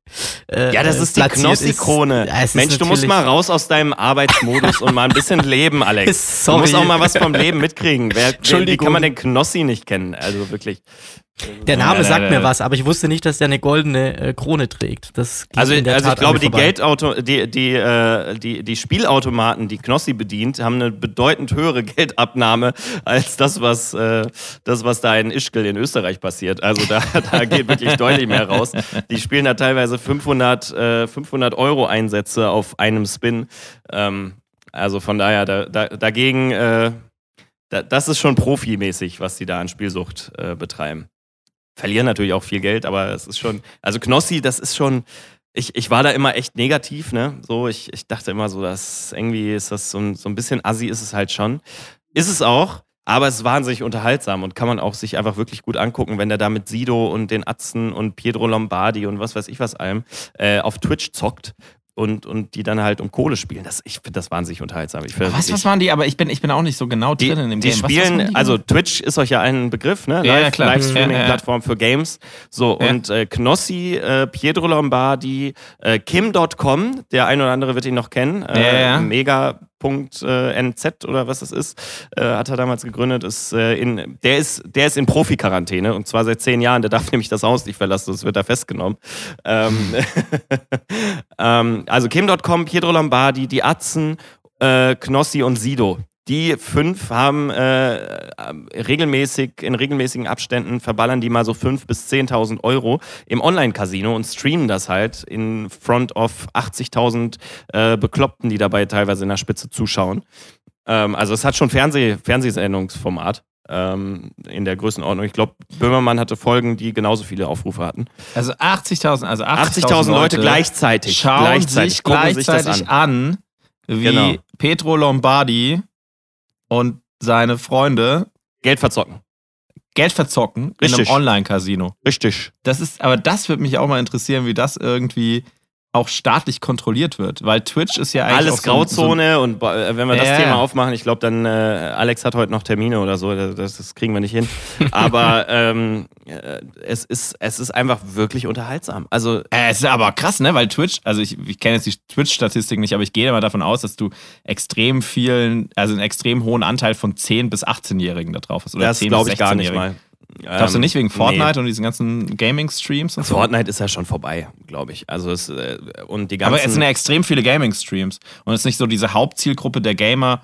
Äh, Ja, das ist die Knossi-Krone. Ja, Mensch, du musst mal raus aus deinem Arbeitsmodus und mal ein bisschen leben, Alex. Sorry. Du musst auch mal was vom Leben mitkriegen. Wer, wer, wie Entschuldigung. kann man den Knossi nicht kennen? Also wirklich. Der Name Ja, sagt ja, mir ja. was, aber ich wusste nicht, dass der eine goldene äh, Krone trägt. Das Also, also ich glaube, mir die vorbei. Geldauto, die, die, äh, die, die Spielautomaten, die Knossi bedient, haben eine bedeutend höhere Geldabnahme als das, was, äh, das, was da in Ischgl in Österreich passiert. Also da, da geht wirklich deutlich mehr raus. Die spielen da teilweise 500, äh, 500 Euro Einsätze auf einem Spin. Ähm, also von daher, da, da, dagegen, äh, da, das ist schon profimäßig, was die da an Spielsucht äh, betreiben. Verlieren natürlich auch viel Geld, aber es ist schon, also Knossi, das ist schon, ich, ich war da immer echt negativ, ne? So, ich, ich dachte immer so, dass irgendwie ist das so ein, so ein bisschen assi ist es halt schon. Ist es auch, aber es ist wahnsinnig unterhaltsam und kann man auch sich einfach wirklich gut angucken, wenn der da mit Sido und den Atzen und Pietro Lombardi und was weiß ich was allem äh, auf Twitch zockt und, und die dann halt um Kohle spielen. Das, ich finde das wahnsinnig unterhaltsam. Ich find, Was, was waren die? Aber ich bin, ich bin auch nicht so genau die, drin in dem die Game. Was, was spielen, waren die? also Twitch ist euch ja ein Begriff, ne? Ja, ja, Live, klar. Livestreaming-Plattform für Games. So, Ja. und äh, Knossi, äh, Pietro Lombardi, äh, Kim.com, der ein oder andere wird ihn noch kennen. Äh, Ja, ja. Mega.nz oder was es ist, äh, hat er damals gegründet. Ist, äh, in, der, ist, der ist in Profi-Quarantäne und zwar seit zehn Jahren. Der darf nämlich das Haus nicht verlassen, sonst wird er festgenommen. Ähm, ähm, also Kim.com, Pietro Lombardi, die Atzen, äh, Knossi und Sido. Die fünf haben äh, regelmäßig, in regelmäßigen Abständen verballern die mal so 5.000 bis 10.000 Euro im Online-Casino und streamen das halt in front of 80.000 äh, Bekloppten, die dabei teilweise in der Spitze zuschauen. Ähm, also es hat schon Fernseh Fernsehsendungsformat ähm, in der Größenordnung. Ich glaube, Böhmermann hatte Folgen, die genauso viele Aufrufe hatten. Also 80.000, also 80.000 80.000 Leute gleichzeitig. schauen gleichzeitig, sich gucken sich gleichzeitig an. an, wie Genau. Petro Lombardi und seine Freunde Geld verzocken. Geld verzocken in Richtig. einem Online-Casino. Richtig. Das ist, aber das würde mich auch mal interessieren, wie das irgendwie auch staatlich kontrolliert wird, weil Twitch ist ja eigentlich Alles auch so, Grauzone und äh, wenn wir das Ja, Thema aufmachen, ich glaube, dann äh, Alex hat heute noch Termine oder so, das, das kriegen wir nicht hin. Aber ähm, äh, es, ist, es ist einfach wirklich unterhaltsam. Also Äh, es ist aber krass, ne? Weil Twitch, also ich, ich kenne jetzt die Twitch-Statistik nicht, aber ich gehe mal davon aus, dass du extrem vielen, also einen extrem hohen Anteil von 10- bis 18-Jährigen da drauf hast. Oder das 10 glaube ich gar nicht 16-Jährigen. Glaubst du Ähm, nicht wegen Fortnite nee. und diesen ganzen Gaming-Streams so? Fortnite ist ja schon vorbei, glaube ich. Also es, äh, und die Aber es sind ja extrem viele Gaming-Streams. Und es ist nicht so diese Hauptzielgruppe der Gamer,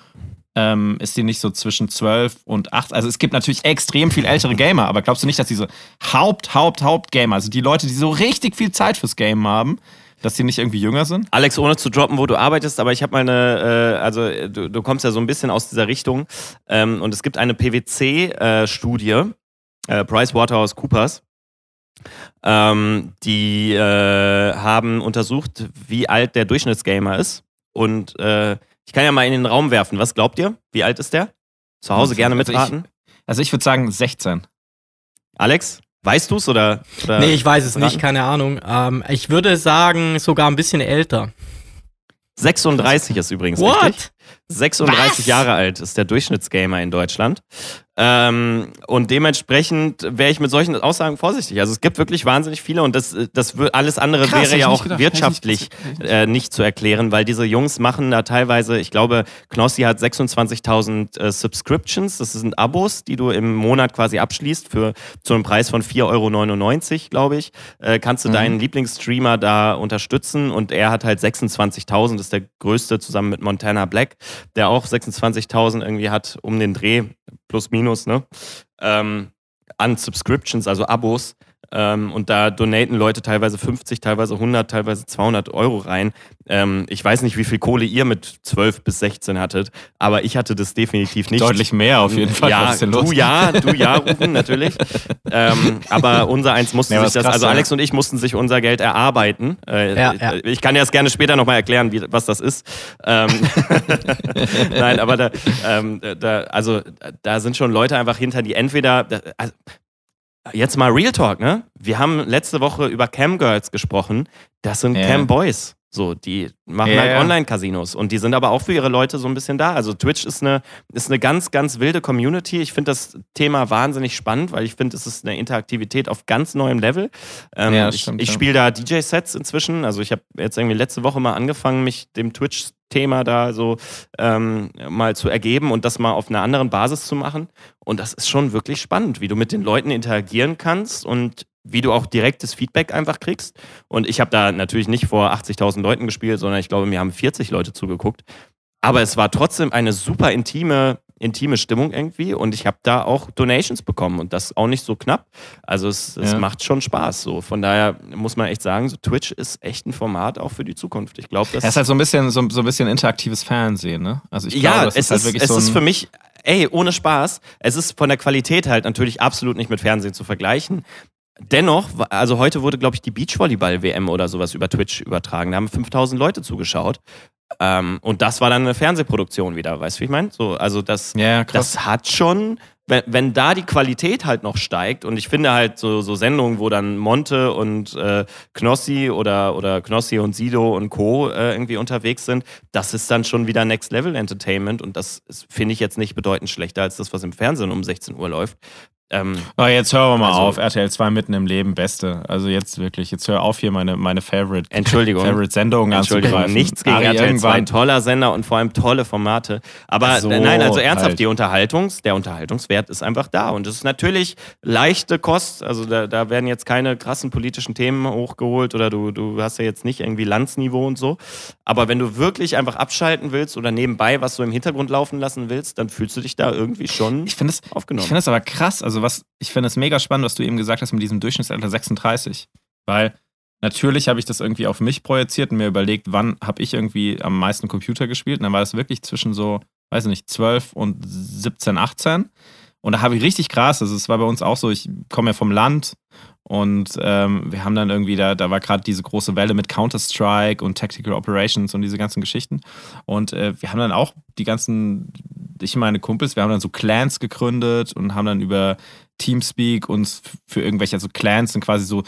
ähm, ist die nicht so zwischen 12 und 8. Also es gibt natürlich extrem viel ältere Gamer, aber glaubst du nicht, dass diese Haupt, Haupt, Haupt-Gamer, also die Leute, die so richtig viel Zeit fürs Game haben, dass die nicht irgendwie jünger sind? Alex, ohne zu droppen, wo du arbeitest, aber ich habe mal eine, äh, also äh, du, du kommst ja so ein bisschen aus dieser Richtung ähm, und es gibt eine PwC-Studie, äh, PricewaterhouseCoopers, ähm, die äh, haben untersucht, wie alt der Durchschnittsgamer ist und äh, ich kann ja mal in den Raum werfen. Was glaubt ihr? Wie alt ist der? Zu Hause gerne Also ich- mitraten. Also ich würde sagen 16. Alex, weißt du's oder, oder? Nee, ich weiß es nicht, raten? keine Ahnung. Ähm, ich würde sagen, sogar ein bisschen älter. 36 ist übrigens richtig. What? 36 Was? Jahre alt ist der Durchschnittsgamer in Deutschland. Ähm, und dementsprechend wäre ich mit solchen Aussagen vorsichtig. Also es gibt wirklich wahnsinnig viele und das, das wür- alles andere Krass, wäre ja auch gedacht. Wirtschaftlich nicht äh, nicht zu erklären, weil diese Jungs machen da teilweise, ich glaube, Knossi hat 26.000 äh, Subscriptions, das sind Abos, die du im Monat quasi abschließt für zu einem Preis von 4,99 Euro, glaube ich. Äh, kannst du Mhm. deinen Lieblingsstreamer da unterstützen und er hat halt 26.000, das ist der größte zusammen mit Montana Black, der auch 26.000 irgendwie hat um den Dreh, plus minus, ne? Ähm, an Subscriptions, also Abos. Ähm, und da donaten Leute teilweise 50, teilweise 100, teilweise 200 Euro rein. Ähm, ich weiß nicht, wie viel Kohle ihr mit 12 bis 16 hattet, aber ich hatte das definitiv nicht. Deutlich mehr auf jeden Fall. Ja, du ja, du ja, Rufen, natürlich. ähm, aber unser eins musste Ja, sich das, krass, also ja. Alex und ich mussten sich unser Geld erarbeiten. Äh, Ja, ja. Ich kann dir das gerne später nochmal erklären, wie, was das ist. Ähm, Nein, aber da, ähm, da, also da sind schon Leute einfach hinter, die entweder, da- also, jetzt mal Real Talk, ne? Wir haben letzte Woche über Camgirls gesprochen. Das sind Ja. Camboys. So, die machen Ja, halt. Online-Casinos und die sind aber auch für ihre Leute so ein bisschen da. Also Twitch ist eine, ist eine ganz, ganz wilde Community. Ich finde das Thema wahnsinnig spannend, weil ich finde, es ist eine Interaktivität auf ganz neuem Level. Ähm, Ja, ich stimmt, ich spiele da DJ-Sets inzwischen. Also ich habe jetzt irgendwie letzte Woche mal angefangen, mich dem Twitch-Thema da so ähm, mal zu ergeben und das mal auf einer anderen Basis zu machen. Und das ist schon wirklich spannend, wie du mit den Leuten interagieren kannst und wie du auch direktes Feedback einfach kriegst. Und ich habe da natürlich nicht vor 80.000 Leuten gespielt, sondern ich glaube, mir haben 40 Leute zugeguckt. Aber es war trotzdem eine super intime intime Stimmung irgendwie und ich habe da auch Donations bekommen und das auch nicht so knapp. Also es, es Ja. macht schon Spaß so. Von daher muss man echt sagen, so Twitch ist echt ein Format auch für die Zukunft. Ich glaube, das Das ist halt so ein bisschen, so, so ein bisschen interaktives Fernsehen, ne? Also ich ja, glaube, das es ist halt ist, wirklich es so ein, ist für mich, ey, ohne Spaß, es ist von der Qualität halt natürlich absolut nicht mit Fernsehen zu vergleichen. Dennoch, also heute wurde, glaube ich, die Beachvolleyball-WM oder sowas über Twitch übertragen. Da haben 5000 Leute zugeschaut. Ähm, und das war dann eine Fernsehproduktion wieder, weißt du, wie ich meine? So, also das, ja, das hat schon, wenn, wenn da die Qualität halt noch steigt und ich finde halt so, so Sendungen, wo dann Monte und äh, Knossi oder, oder Knossi und Sido und Co. Äh, irgendwie unterwegs sind, das ist dann schon wieder Next Level Entertainment und das finde ich jetzt nicht bedeutend schlechter als das, was im Fernsehen um 16 Uhr läuft. Ähm, Oh, jetzt hören wir mal Also- auf. RTL 2 mitten im Leben, beste. Also jetzt wirklich, jetzt hör auf hier meine, meine Favorite, Entschuldigung. Favorite Sendungen Entschuldigung, anzugreifen. nichts gegen Ari, RTL 2, irgendwann. toller Sender und vor allem tolle Formate. Aber so, nein, also ernsthaft, halt. die Unterhaltungs, der Unterhaltungswert ist einfach da. Und es ist natürlich leichte Kost, also da, da werden jetzt keine krassen politischen Themen hochgeholt oder du, du hast ja jetzt nicht irgendwie Landsniveau und so. Aber wenn du wirklich einfach abschalten willst oder nebenbei was so im Hintergrund laufen lassen willst, dann fühlst du dich da irgendwie schon Ich finde es aufgenommen. Ich finde das aber krass. Also, was, ich finde es mega spannend, was du eben gesagt hast mit diesem Durchschnittsalter 36. Weil natürlich habe ich das irgendwie auf mich projiziert und mir überlegt, wann habe ich irgendwie am meisten Computer gespielt. Und dann war das wirklich zwischen so, weiß ich nicht, 12 und 17, 18. Und da habe ich richtig krass, also es war bei uns auch so, ich komme ja vom Land und ähm, wir haben dann irgendwie, da, da war gerade diese große Welle mit Counter-Strike und Tactical Operations und diese ganzen Geschichten. Und äh, wir haben dann auch die ganzen, ich meine Kumpels, wir haben dann so Clans gegründet und haben dann über Teamspeak uns für irgendwelche, also Clans sind quasi so,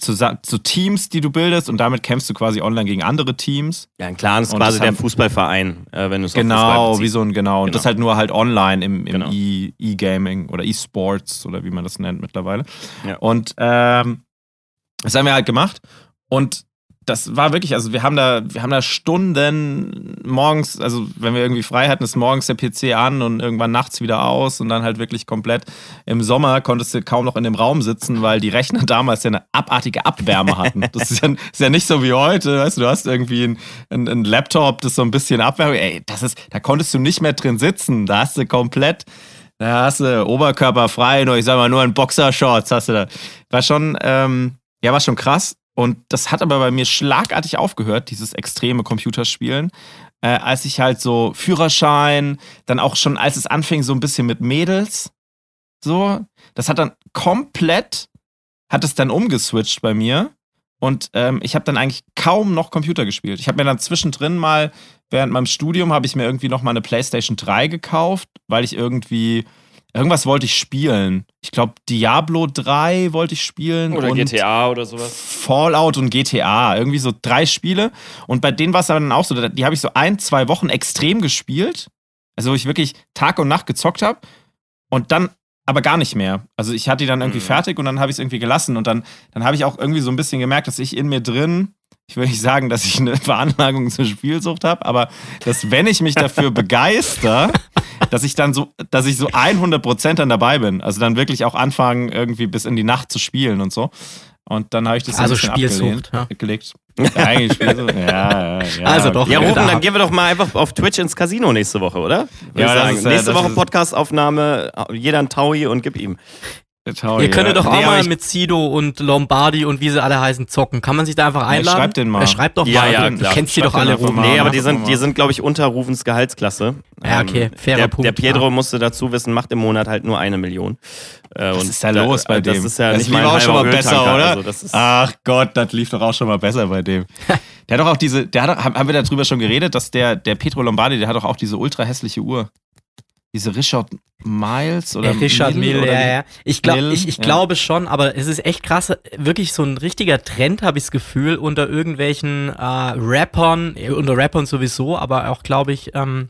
zusa- so Teams, die du bildest und damit kämpfst du quasi online gegen andere Teams. ja, ein Clan ist Und quasi der haben- Fußballverein, äh, wenn du es Genau, wie so ein, genau. Und Genau. das halt nur halt online im, im Genau. E- E-Gaming oder E-Sports oder wie man das nennt mittlerweile. Ja. Und ähm, das haben wir halt gemacht. Und das war wirklich, also wir haben da, wir haben da Stunden morgens, also wenn wir irgendwie frei hatten, ist morgens der PC an und irgendwann nachts wieder aus und dann halt wirklich komplett im Sommer konntest du kaum noch in dem Raum sitzen, weil die Rechner damals ja eine abartige Abwärme hatten. Das ist ja, ist ja nicht so wie heute, weißt du, du hast irgendwie ein, ein, ein Laptop, das so ein bisschen Abwärme, ey, das ist, da konntest du nicht mehr drin sitzen, da hast du komplett, da hast du Oberkörper frei, nur ich sag mal nur in Boxershorts hast du da. War schon, ähm, ja, war schon krass. Und das hat aber bei mir schlagartig aufgehört, dieses extreme Computerspielen. Äh, als ich halt so Führerschein, dann auch schon, als es anfing, so ein bisschen mit Mädels. So, das hat dann komplett, hat es dann umgeswitcht bei mir. Und ähm, ich habe dann eigentlich kaum noch Computer gespielt. Ich habe mir dann zwischendrin mal, während meinem Studium, habe ich mir irgendwie noch mal eine PlayStation 3 gekauft, weil ich irgendwie, irgendwas wollte ich spielen. Ich glaube, Diablo 3 wollte ich spielen. Oder GTA oder sowas. Fallout und GTA. Irgendwie so drei Spiele. Und bei denen war es dann auch so, die habe ich so ein, zwei Wochen extrem gespielt. Also wo ich wirklich Tag und Nacht gezockt habe. Und dann aber gar nicht mehr. Also ich hatte die dann irgendwie Mhm. fertig und dann habe ich es irgendwie gelassen. Und dann, dann habe ich auch irgendwie so ein bisschen gemerkt, dass ich in mir drin, ich will nicht sagen, dass ich eine Veranlagung zur Spielsucht habe, aber dass wenn ich mich dafür begeister, dass ich dann so, dass ich so 100% dann dabei bin. Also dann wirklich auch anfangen, irgendwie bis in die Nacht zu spielen und so. Und dann habe ich das so Also Spielsucht, abgelehnt, gelegt. Ja, eigentlich Spielsucht. Ja, ja, ja. Also doch. Ja, Ja, Ruben, da- dann gehen wir doch mal einfach auf Twitch ins Casino nächste Woche, oder? Würde Ja, sagen. ist, äh, nächste Woche Podcastaufnahme, jeder ein Taui und gib ihm. Taui, Ihr könntet ja. doch auch Nee, mal mit Sido und Lombardi und wie sie alle heißen zocken. Kann man sich da einfach einladen? schreibt den mal. Ja, schreibt doch Ja, mal. ja, du kennst die doch alle, mal. Nee, aber die sind, die sind glaube ich, unter Rufens Gehaltsklasse. Ja, okay, fairer der, Punkt, Der Pedro musste dazu wissen, macht im Monat halt nur eine Million. Äh, Was ist da los bei das dem? ist ja das nicht lief auch schon mal besser, oder? Also das Ach Gott, das lief doch auch schon mal besser bei dem. Der hat doch auch diese, der hat haben wir darüber schon geredet, dass der, der Petro Lombardi, der hat doch auch diese ultra hässliche Uhr. Diese Richard Miles oder Äh, Richard Mille Mill, oder ja, ja. Ich, glaub, Mill, ich, ich ja. glaube schon, aber es ist echt krass. Wirklich so ein richtiger Trend, habe ich das Gefühl, unter irgendwelchen äh, Rappern, äh, unter Rappern sowieso, aber auch, glaube ich, ähm,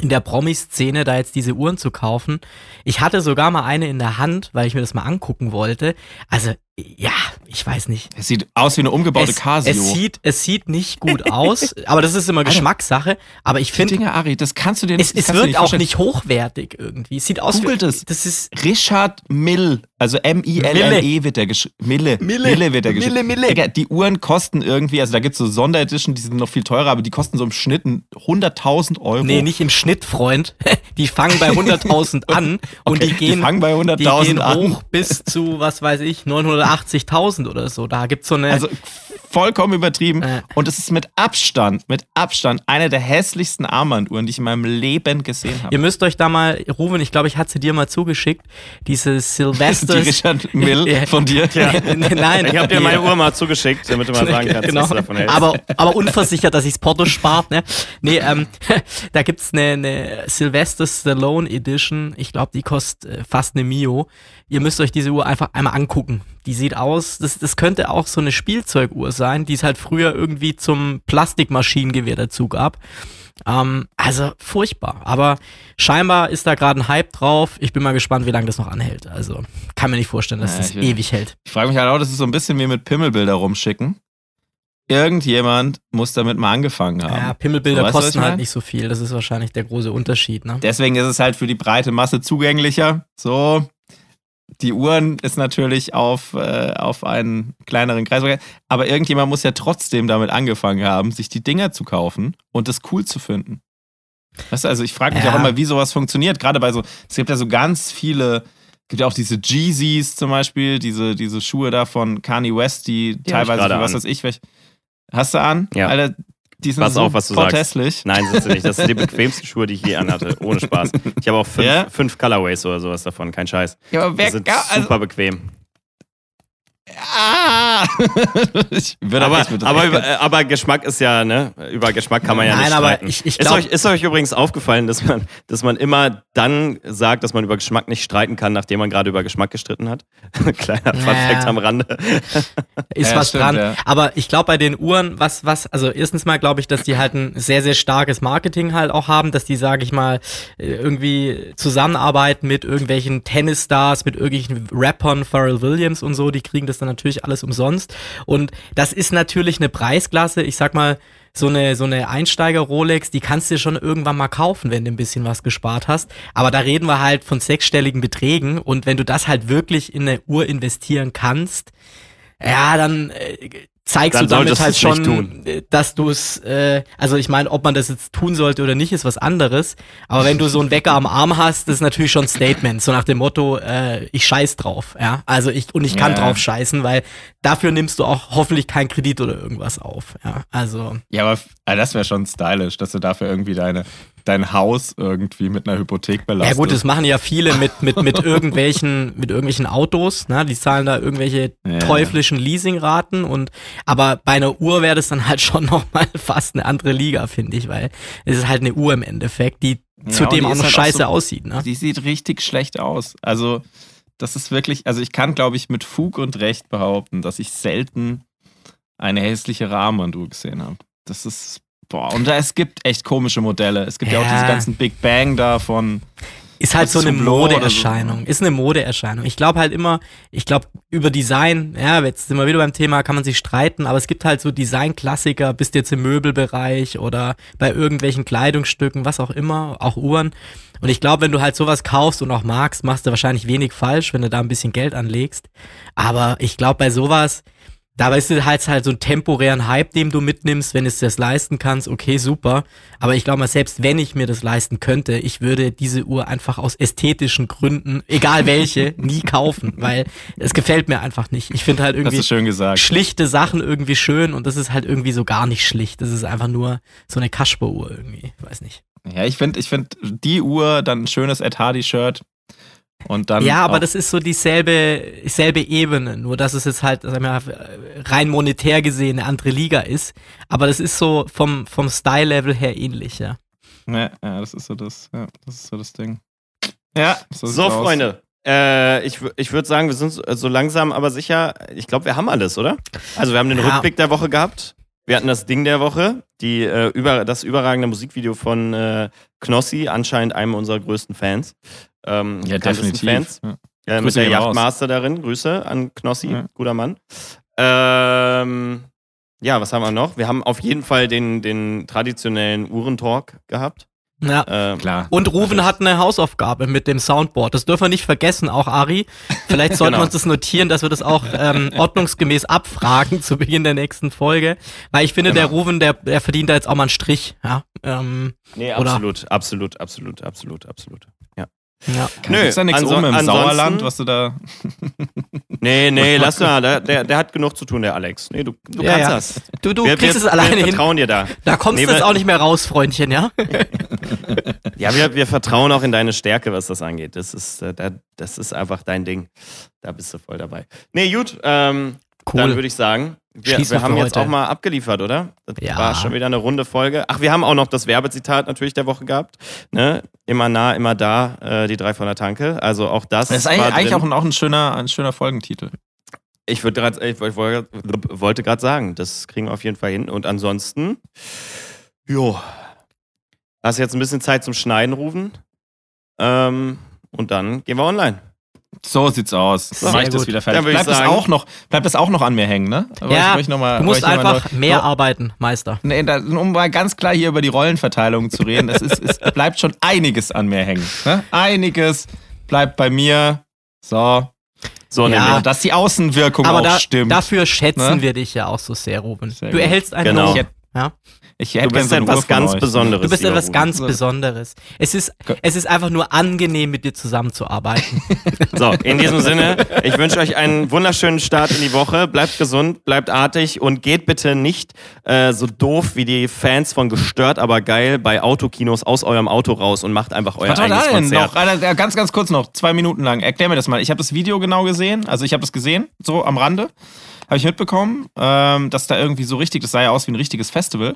in der Promi-Szene da jetzt diese Uhren zu kaufen. Ich hatte sogar mal eine in der Hand, weil ich mir das mal angucken wollte. Also ja, ich weiß nicht. Es sieht aus wie eine umgebaute Es, Casio. es, sieht, es sieht nicht gut aus, aber das ist immer Geschmackssache. Aber ich Die finde, Dinge, Ari, das kannst du dir es, nicht es du wirkt auch vorstellen. nicht hochwertig irgendwie. Es sieht aus Googelt wie. es. Das ist. Richard Mill, also M-I-L-L-E wird der geschrieben. Mille. Mille. wird der Mille, geschrieben. Mille. Digga, die Uhren kosten irgendwie, also da gibt es so Sonderedition, die sind noch viel teurer, aber die kosten so im Schnitt 100.000 Euro. Nee, nicht im Schnitt, Freund. Die fangen bei 100.000 an und Okay, die die gehen, fangen bei die 100.000 gehen an. hoch bis zu, was weiß ich, 980.000 oder so. Da gibt's so eine. Also vollkommen übertrieben. Äh. Und es ist mit Abstand, mit Abstand eine der hässlichsten Armbanduhren, die ich in meinem Leben gesehen habe. Ihr müsst euch da mal, Ruben, ich glaube, ich hatte sie dir mal zugeschickt, diese Die Silvester. Richard Mill Ja. von dir. Nein, Ich habe dir die- meine Uhr mal zugeschickt, damit du mal sagen kannst, genau. was du davon hältst. aber, aber unversichert, dass ich's Porto spart, ne? Nee, ähm, da gibt's eine, eine Sylvester Stallone Edition. Ich glaube, die kostet äh, fast eine Mio. Ihr müsst euch diese Uhr einfach einmal angucken. Die sieht aus, das, das könnte auch so eine Spielzeuguhr sein, die es halt früher irgendwie zum Plastikmaschinengewehr dazu gab. Ähm, also furchtbar. Aber scheinbar ist da gerade ein Hype drauf. Ich bin mal gespannt, wie lange das noch anhält. Also kann mir nicht vorstellen, dass Ja, das will- ewig hält. Ich frage mich halt auch, das ist so ein bisschen wie mit Pimmelbilder rumschicken. Irgendjemand muss damit mal angefangen haben. Ja, Pimmelbilder So, kosten ich halt nicht so viel. Das ist wahrscheinlich der große Unterschied, ne? Deswegen ist es halt für die breite Masse zugänglicher. So, die Uhren ist natürlich auf, äh, auf einen kleineren Kreis. Aber irgendjemand muss ja trotzdem damit angefangen haben, sich die Dinger zu kaufen und das cool zu finden. Weißt du, also ich frage mich Ja. auch immer, wie sowas funktioniert. Gerade bei so, es gibt ja so ganz viele, es gibt ja auch diese Jeezys zum Beispiel, diese, diese Schuhe da von Kanye West, die, ich teilweise, für was an. weiß ich, welche. Hast du an? Ja. Alter, die sind Pass so auf, was du sagst. potthässlich. Nein, sind sie nicht. Das sind die bequemsten Schuhe, die ich je anhatte. Ohne Spaß. Ich habe auch fünf, Ja? fünf Colorways oder sowas davon. Kein Scheiß. Ja, aber wer, sind ja, also, super bequem. Ah! ich würde Aber, aber, äh, aber Geschmack ist ja, ne? Über Geschmack kann man ja Nein, nicht aber streiten. ich- ich ist, glaub- euch, ist euch übrigens aufgefallen, dass man, dass man immer dann sagt, dass man über Geschmack nicht streiten kann, nachdem man gerade über Geschmack gestritten hat? Kleiner Funfact Ja. am Rande. Ist Ja, was stimmt, dran. ja. Aber ich glaube bei den Uhren, was, was, also erstens mal glaube ich, dass die halt ein sehr, sehr starkes Marketing halt auch haben, dass die, sage ich mal, äh, irgendwie zusammenarbeiten mit irgendwelchen Tennisstars, mit irgendwelchen Rappern, Pharrell Williams und so, die kriegen das dann natürlich alles umsonst. Und das ist natürlich eine Preisklasse, ich sag mal, so eine, so eine Einsteiger-Rolex, die kannst du schon irgendwann mal kaufen, wenn du ein bisschen was gespart hast. Aber da reden wir halt von sechsstelligen Beträgen und wenn du das halt wirklich in eine Uhr investieren kannst, ja, dann äh, zeigst Dann du damit halt schon, äh, dass du es, äh, also ich meine, ob man das jetzt tun sollte oder nicht, ist was anderes. Aber wenn du so einen Wecker am Arm hast, das ist natürlich schon ein Statement, so nach dem Motto, äh, ich scheiß drauf, ja. Also ich, und ich kann Ja. drauf scheißen, weil dafür nimmst du auch hoffentlich keinen Kredit oder irgendwas auf, ja. Also, Ja, aber ah, das wäre schon stylisch, dass du dafür irgendwie deine, dein Haus irgendwie mit einer Hypothek ja belastest. gut, das machen ja viele mit, mit, mit irgendwelchen, mit irgendwelchen Autos, ne? Die zahlen da irgendwelche Ja. teuflischen Leasingraten und, aber bei einer Uhr wäre das dann halt schon nochmal fast eine andere Liga, finde ich, weil es ist halt eine Uhr im Endeffekt, die Ja, zudem die auch noch halt scheiße so- aussieht, ne? Die sieht richtig schlecht aus. Also, das ist wirklich, also ich kann, glaube ich, mit Fug und Recht behaupten, dass ich selten eine hässlichere Armbanduhr gesehen habe. Das ist, boah, und es gibt echt komische Modelle. Es gibt ja, auch Ja. diese ganzen Big Bang da von, Ist halt so eine oder so. Modeerscheinung. Ist eine Modeerscheinung. Ich glaube halt immer, ich glaube über Design, ja, jetzt sind wir wieder beim Thema, kann man sich streiten, aber es gibt halt so Design-Klassiker, bist du jetzt im Möbelbereich oder bei irgendwelchen Kleidungsstücken, was auch immer, auch Uhren. Und ich glaube, wenn du halt sowas kaufst und auch magst, machst du wahrscheinlich wenig falsch, wenn du da ein bisschen Geld anlegst. Aber ich glaube, bei sowas, Dabei ist es halt, halt so ein temporären Hype, den du mitnimmst, wenn du es das leisten kannst, okay, super. Aber ich glaube mal, selbst wenn ich mir das leisten könnte, ich würde diese Uhr einfach aus ästhetischen Gründen, egal welche, nie kaufen, weil es gefällt mir einfach nicht. Ich finde halt irgendwie du schön gesagt. schlichte Sachen irgendwie schön und das ist halt irgendwie so gar nicht schlicht. Das ist einfach nur so eine Kasper-Uhr irgendwie, ich weiß nicht. Ja, ich finde, ich finde die Uhr, dann ein schönes Ed Hardy-Shirt und dann. Ja, aber das ist so dieselbe, dieselbe Ebene, nur dass es jetzt halt sagen wir, mal, rein monetär gesehen eine andere Liga ist. Aber das ist so vom, vom Style-Level her ähnlich, ja. Ja, ja, das ist so das, ja, das ist so das Ding. Ja, so, So. Freunde. Äh, ich ich würde sagen, wir sind so- so langsam, aber sicher. Ich glaube, wir haben alles, oder? Also, wir haben den Ja. Rückblick der Woche gehabt. Wir hatten das Ding der Woche, die, äh, über, das überragende Musikvideo von äh, Knossi, anscheinend einem unserer größten Fans. Ähm, Ja, definitiv. Fans. Ja. Äh, mit der. Yachtmaster darin. Grüße an Knossi, Ja. guter Mann. Ähm, ja, was haben wir noch? Wir haben auf jeden Fall den, den traditionellen Uhrentalk gehabt. Ja. Ähm, Klar. Und Ruven hat eine Hausaufgabe mit dem Soundboard. Das dürfen wir nicht vergessen, auch Ari. Vielleicht sollten Genau. wir uns das notieren, dass wir das auch ähm, ordnungsgemäß abfragen zu Beginn der nächsten Folge. Weil ich finde, der Ruven, der, der verdient da jetzt auch mal einen Strich. Ja. Ähm, nee, Oder- absolut, absolut, absolut, absolut, absolut. Ja. ja. Nö, Gibt's da nichts anso- oben im Sauerland, was du da. Nee, nee, lass mal, der, der, der hat genug zu tun, der Alex. Nee, du, du Ja, kannst ja. das. Du, du wir, kriegst wir, es alleine wir hin. vertrauen dir da. Da kommst Nee, du jetzt wir- auch nicht mehr raus, Freundchen, ja? Ja, wir, wir vertrauen auch in deine Stärke, was das angeht. Das ist, äh, da- das ist einfach dein Ding. Da bist du voll dabei. Nee, gut, ähm, dann Cool. würde ich sagen, wir, wir haben jetzt auch mal abgeliefert, oder? Das Ja. war schon wieder eine runde Folge. Ach, wir haben auch noch das Werbezitat natürlich der Woche gehabt. Ne? Immer nah, immer da, äh, die drei von der Tanke. Also auch das. Das ist eigentlich, eigentlich auch ein, auch ein schöner, ein schöner Folgentitel. Ich, grad, ich wollte- gerade sagen, das kriegen wir auf jeden Fall hin. Und ansonsten, jo, hast jetzt ein bisschen Zeit zum Schneiden rufen. Ähm, und dann gehen wir online. So sieht's aus. Dann mach ich das gut. wieder fertig. ich Bleibt das, auch noch, bleibt das auch noch an mir hängen, ne? Aber Ja, ich noch mal, Du musst ich noch einfach nur- mehr nur- arbeiten, Meister. Nee, da, um mal ganz klar hier über die Rollenverteilung zu reden, es, ist, es bleibt schon einiges an mir hängen. Ne? Einiges bleibt bei mir. So. So, Ja. nämlich. Dass die Außenwirkung Aber auch da, stimmt. dafür schätzen Ne? wir dich ja auch so sehr, Ruben. Sehr du gut. erhältst eine Genau. Ich hätte, Du bist gern so etwas ganz euch. Besonderes. Du bist etwas ganz So. Besonderes. Es ist, es ist einfach nur angenehm, mit dir zusammenzuarbeiten. So, in diesem Sinne, ich wünsche euch einen wunderschönen Start in die Woche. Bleibt gesund, bleibt artig und geht bitte nicht äh, so doof wie die Fans von Gestört, aber geil bei Autokinos aus eurem Auto raus und macht einfach euer Was war da eigenes Konzert. noch? Alter, äh, ganz, ganz kurz noch, zwei Minuten lang. Erklär mir das mal. Ich habe das Video genau gesehen. Also ich habe das gesehen, so am Rande. Habe ich mitbekommen, ähm, dass da irgendwie so richtig, das sah ja aus wie ein richtiges Festival.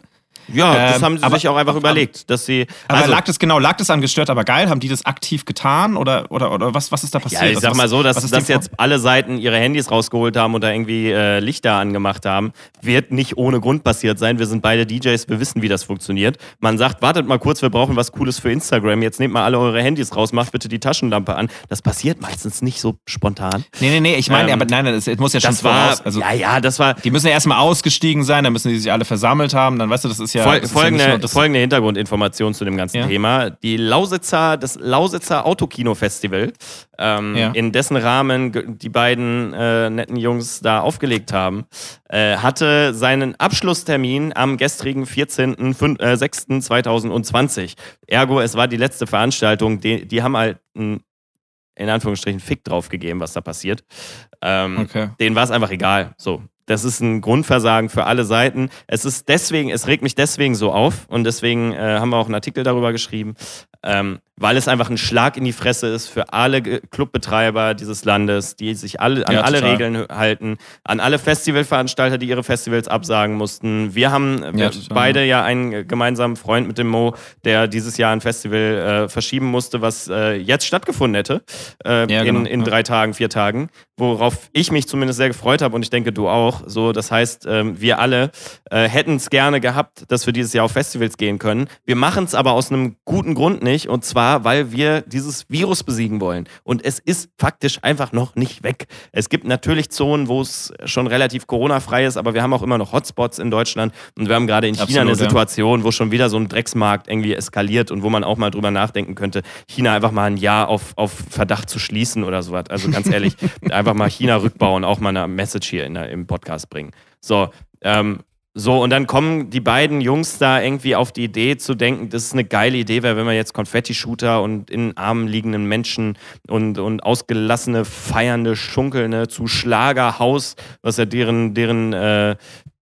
Ja, das Ähm, haben sie aber- sich auch einfach überlegt, dass sie. Aber also, lag das genau, lag das an gestört, aber geil? Haben die das aktiv getan oder, oder, oder was, was ist da passiert? Ja, ich Also sag mal so, dass, dass jetzt alle Seiten ihre Handys rausgeholt haben und da irgendwie äh, Lichter angemacht haben, wird nicht ohne Grund passiert sein. Wir sind beide DJs, wir wissen, wie das funktioniert. Man sagt, wartet mal kurz, wir brauchen was Cooles für Instagram. Jetzt nehmt mal alle eure Handys raus, macht bitte die Taschenlampe an. Das passiert meistens nicht so spontan. Nee, nee, nee, ich meine, Ähm, aber nein, nein, das muss ja schon Das war, voraus. Also, ja, ja, das war die müssen ja erstmal ausgestiegen sein, dann müssen die sich alle versammelt haben, dann weißt du, das ist ja. Fol das ist ja folgende, folgende Hintergrundinformation zu dem ganzen Ja. Thema. Die Lausitzer, das Lausitzer Autokino-Festival, ähm, Ja. in dessen Rahmen die beiden äh, netten Jungs da aufgelegt haben, äh, hatte seinen Abschlusstermin am gestrigen 14.06.2020. Ergo, es war die letzte Veranstaltung. Die, die haben halt einen, in Anführungsstrichen Fick drauf gegeben, was da passiert. Ähm, Okay. denen war es einfach egal. So. Das ist ein Grundversagen für alle Seiten. Es ist deswegen, es regt mich deswegen so auf und deswegen äh, haben wir auch einen Artikel darüber geschrieben, ähm, weil es einfach ein Schlag in die Fresse ist für alle Clubbetreiber dieses Landes, die sich alle an Ja, alle total. Regeln halten, an alle Festivalveranstalter, die ihre Festivals absagen mussten. Wir haben wir total. beide ja einen gemeinsamen Freund mit dem Mo, der dieses Jahr ein Festival äh, verschieben musste, was äh, jetzt stattgefunden hätte äh, Ja, in, genau, in ja. drei Tagen, vier Tagen, worauf ich mich zumindest sehr gefreut habe und ich denke du auch. So, das heißt, ähm, wir alle äh, hätten es gerne gehabt, dass wir dieses Jahr auf Festivals gehen können. Wir machen es aber aus einem guten Grund nicht und zwar, weil wir dieses Virus besiegen wollen. Und es ist faktisch einfach noch nicht weg. Es gibt natürlich Zonen, wo es schon relativ Corona-frei ist, aber wir haben auch immer noch Hotspots in Deutschland und wir haben gerade in China Absolut, eine ja. Situation, wo schon wieder so ein Drecksmarkt irgendwie eskaliert und wo man auch mal drüber nachdenken könnte, China einfach mal ein Jahr auf, auf Verdacht zu schließen oder sowas. Also ganz ehrlich, einfach mal China rückbauen, auch mal eine Message hier in im Podcast bringen. So, ähm, so, und dann kommen die beiden Jungs da irgendwie auf die Idee zu denken, dass es eine geile Idee wäre, wenn wir jetzt Konfetti-Shooter und in Armen liegenden Menschen und, und ausgelassene, feiernde, schunkelnde zu Schlagerhaus, was ja deren, deren, äh,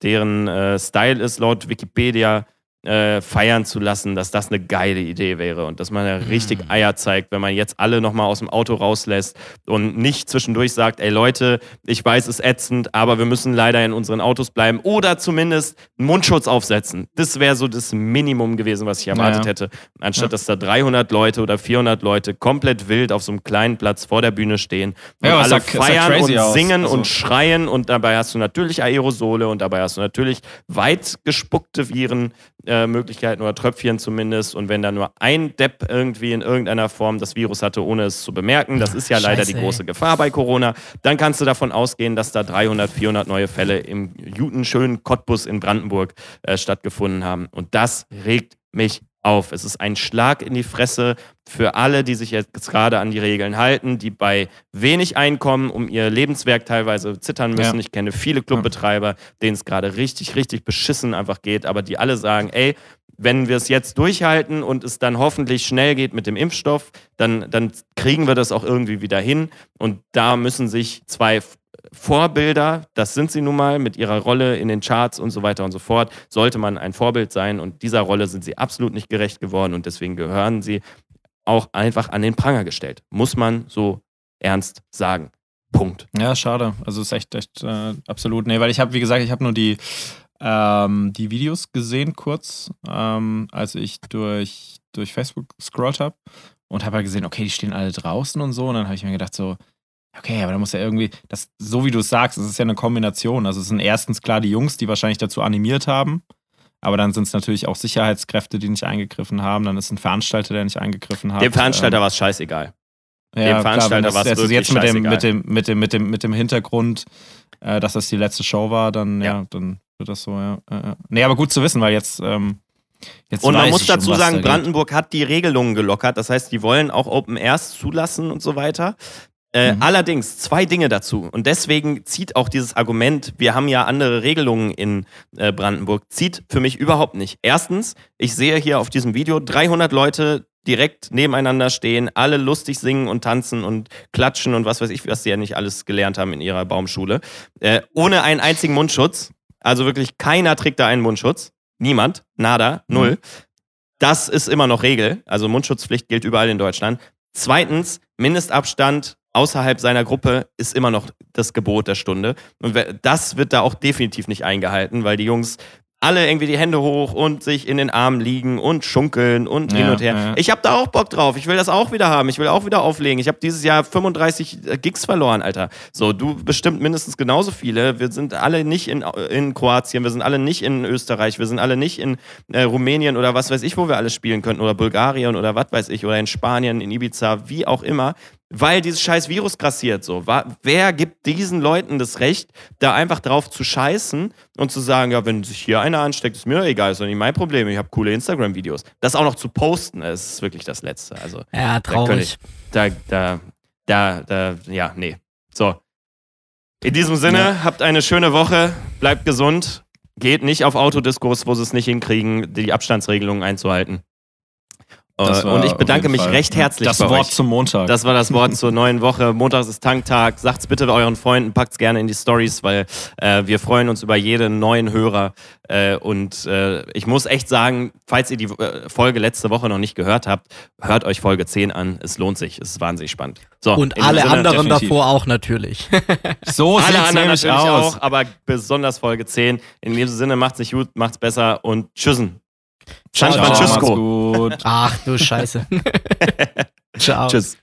deren äh, Style ist, laut Wikipedia, äh, feiern zu lassen, dass das eine geile Idee wäre und dass man ja richtig Eier zeigt, wenn man jetzt alle nochmal aus dem Auto rauslässt und nicht zwischendurch sagt, ey Leute, ich weiß, es ist ätzend, aber wir müssen leider in unseren Autos bleiben oder zumindest einen Mundschutz aufsetzen. Das wäre so das Minimum gewesen, was ich erwartet Ja. hätte. Anstatt, dass da 300 Leute oder 400 Leute komplett wild auf so einem kleinen Platz vor der Bühne stehen und Ja, alle sah feiern crazy und singen Also- und schreien und dabei hast du natürlich Aerosole und dabei hast du natürlich weit gespuckte Viren, äh, Testmöglichkeiten oder Tröpfchen zumindest. Und wenn da nur ein Depp irgendwie in irgendeiner Form das Virus hatte, ohne es zu bemerken, das ist ja leider Scheiße, die ey. große Gefahr bei Corona, dann kannst du davon ausgehen, dass da 300, 400 neue Fälle im guten, schönen Cottbus in Brandenburg äh, stattgefunden haben. Und das regt mich auf. Es ist ein Schlag in die Fresse für alle, die sich jetzt gerade an die Regeln halten, die bei wenig Einkommen um ihr Lebenswerk teilweise zittern müssen. Ja. Ich kenne viele Clubbetreiber, denen es gerade richtig, richtig beschissen einfach geht, aber die alle sagen, ey, wenn wir es jetzt durchhalten und es dann hoffentlich schnell geht mit dem Impfstoff, dann, dann kriegen wir das auch irgendwie wieder hin. Und da müssen sich zwei Vorbilder, das sind sie nun mal mit ihrer Rolle in den Charts und so weiter und so fort, sollte man ein Vorbild sein. Und dieser Rolle sind sie absolut nicht gerecht geworden und deswegen gehören sie auch einfach an den Pranger gestellt. Muss man so ernst sagen. Punkt. Ja, schade. Also ist echt, echt äh, absolut. Nee, weil ich habe, wie gesagt, ich habe nur die, ähm, die Videos gesehen kurz, ähm, als ich durch, durch Facebook gescrollt habe und habe halt gesehen, okay, die stehen alle draußen und so. Und dann habe ich mir gedacht, so, okay, aber da muss ja irgendwie, das, so wie du es sagst, es ist ja eine Kombination. Also es sind erstens klar die Jungs, die wahrscheinlich dazu animiert haben. Aber dann sind es natürlich auch Sicherheitskräfte, die nicht eingegriffen haben. Dann ist ein Veranstalter, der nicht eingegriffen hat. Dem Veranstalter Ähm, war es scheißegal. ja, Dem Veranstalter war's das ist wirklich jetzt mit dem, mit dem, mit dem, mit dem, mit dem Hintergrund, äh, dass das die letzte Show war, dann, ja, Ja. dann wird das so, ja. Äh, nee, aber gut zu wissen, weil jetzt, ähm, jetzt Und man muss dazu sagen, da. Brandenburg hat die Regelungen gelockert. Das heißt, die wollen auch Open Airs zulassen und so weiter. Äh, Mhm. Allerdings zwei Dinge dazu. Und deswegen zieht auch dieses Argument, wir haben ja andere Regelungen in äh, Brandenburg, zieht für mich überhaupt nicht. Erstens, ich sehe hier auf diesem Video 300 Leute direkt nebeneinander stehen, alle lustig singen und tanzen und klatschen und was weiß ich, was sie ja nicht alles gelernt haben in ihrer Baumschule. Äh, ohne einen einzigen Mundschutz. Also wirklich keiner trägt da einen Mundschutz. Niemand. Nada. Null. Mhm. Das ist immer noch Regel. Also Mundschutzpflicht gilt überall in Deutschland. Zweitens, Mindestabstand außerhalb seiner Gruppe ist immer noch das Gebot der Stunde. Und das wird da auch definitiv nicht eingehalten, weil die Jungs alle irgendwie die Hände hoch und sich in den Armen liegen und schunkeln und hin Ja, und her. ja. Ich habe da auch Bock drauf. Ich will das auch wieder haben. Ich will auch wieder auflegen. Ich habe dieses Jahr 35 Gigs verloren, Alter. So, du bestimmt mindestens genauso viele. Wir sind alle nicht in, in Kroatien, wir sind alle nicht in Österreich, wir sind alle nicht in äh, Rumänien oder was weiß ich, wo wir alles spielen könnten oder Bulgarien oder was weiß ich oder in Spanien, in Ibiza, wie auch immer. Weil dieses scheiß Virus grassiert so. Wer gibt diesen Leuten das Recht, da einfach drauf zu scheißen und zu sagen, ja, wenn sich hier einer ansteckt, ist mir doch egal, ist doch nicht mein Problem. Ich habe coole Instagram-Videos. Das auch noch zu posten, ist wirklich das Letzte. Also Ja, da, traurig. ich, da, da, da, da, ja, nee. So. In diesem Sinne, habt eine schöne Woche, bleibt gesund, geht nicht auf Autodiskos, wo sie es nicht hinkriegen, die Abstandsregelungen einzuhalten. Äh, war und ich bedanke mich Fall recht herzlich Das bei Wort euch. zum Montag. Das war das Wort zur neuen Woche. Montags ist Tanktag. Sagt's bitte euren Freunden, packt's gerne in die Stories, weil äh, wir freuen uns über jeden neuen Hörer. Äh, und äh, ich muss echt sagen, falls ihr die äh, Folge letzte Woche noch nicht gehört habt, hört euch Folge 10 an. Es lohnt sich. Es ist wahnsinnig spannend. So, Und alle Sinne, anderen definitiv. davor auch natürlich. so Alle sieht's anderen natürlich aus. auch, aber besonders Folge 10. In diesem Sinne, macht's nicht gut, macht's besser und tschüssen. San Ciao, Ciao, Francisco. macht's gut. Ach du Scheiße. Ciao. Tschüss.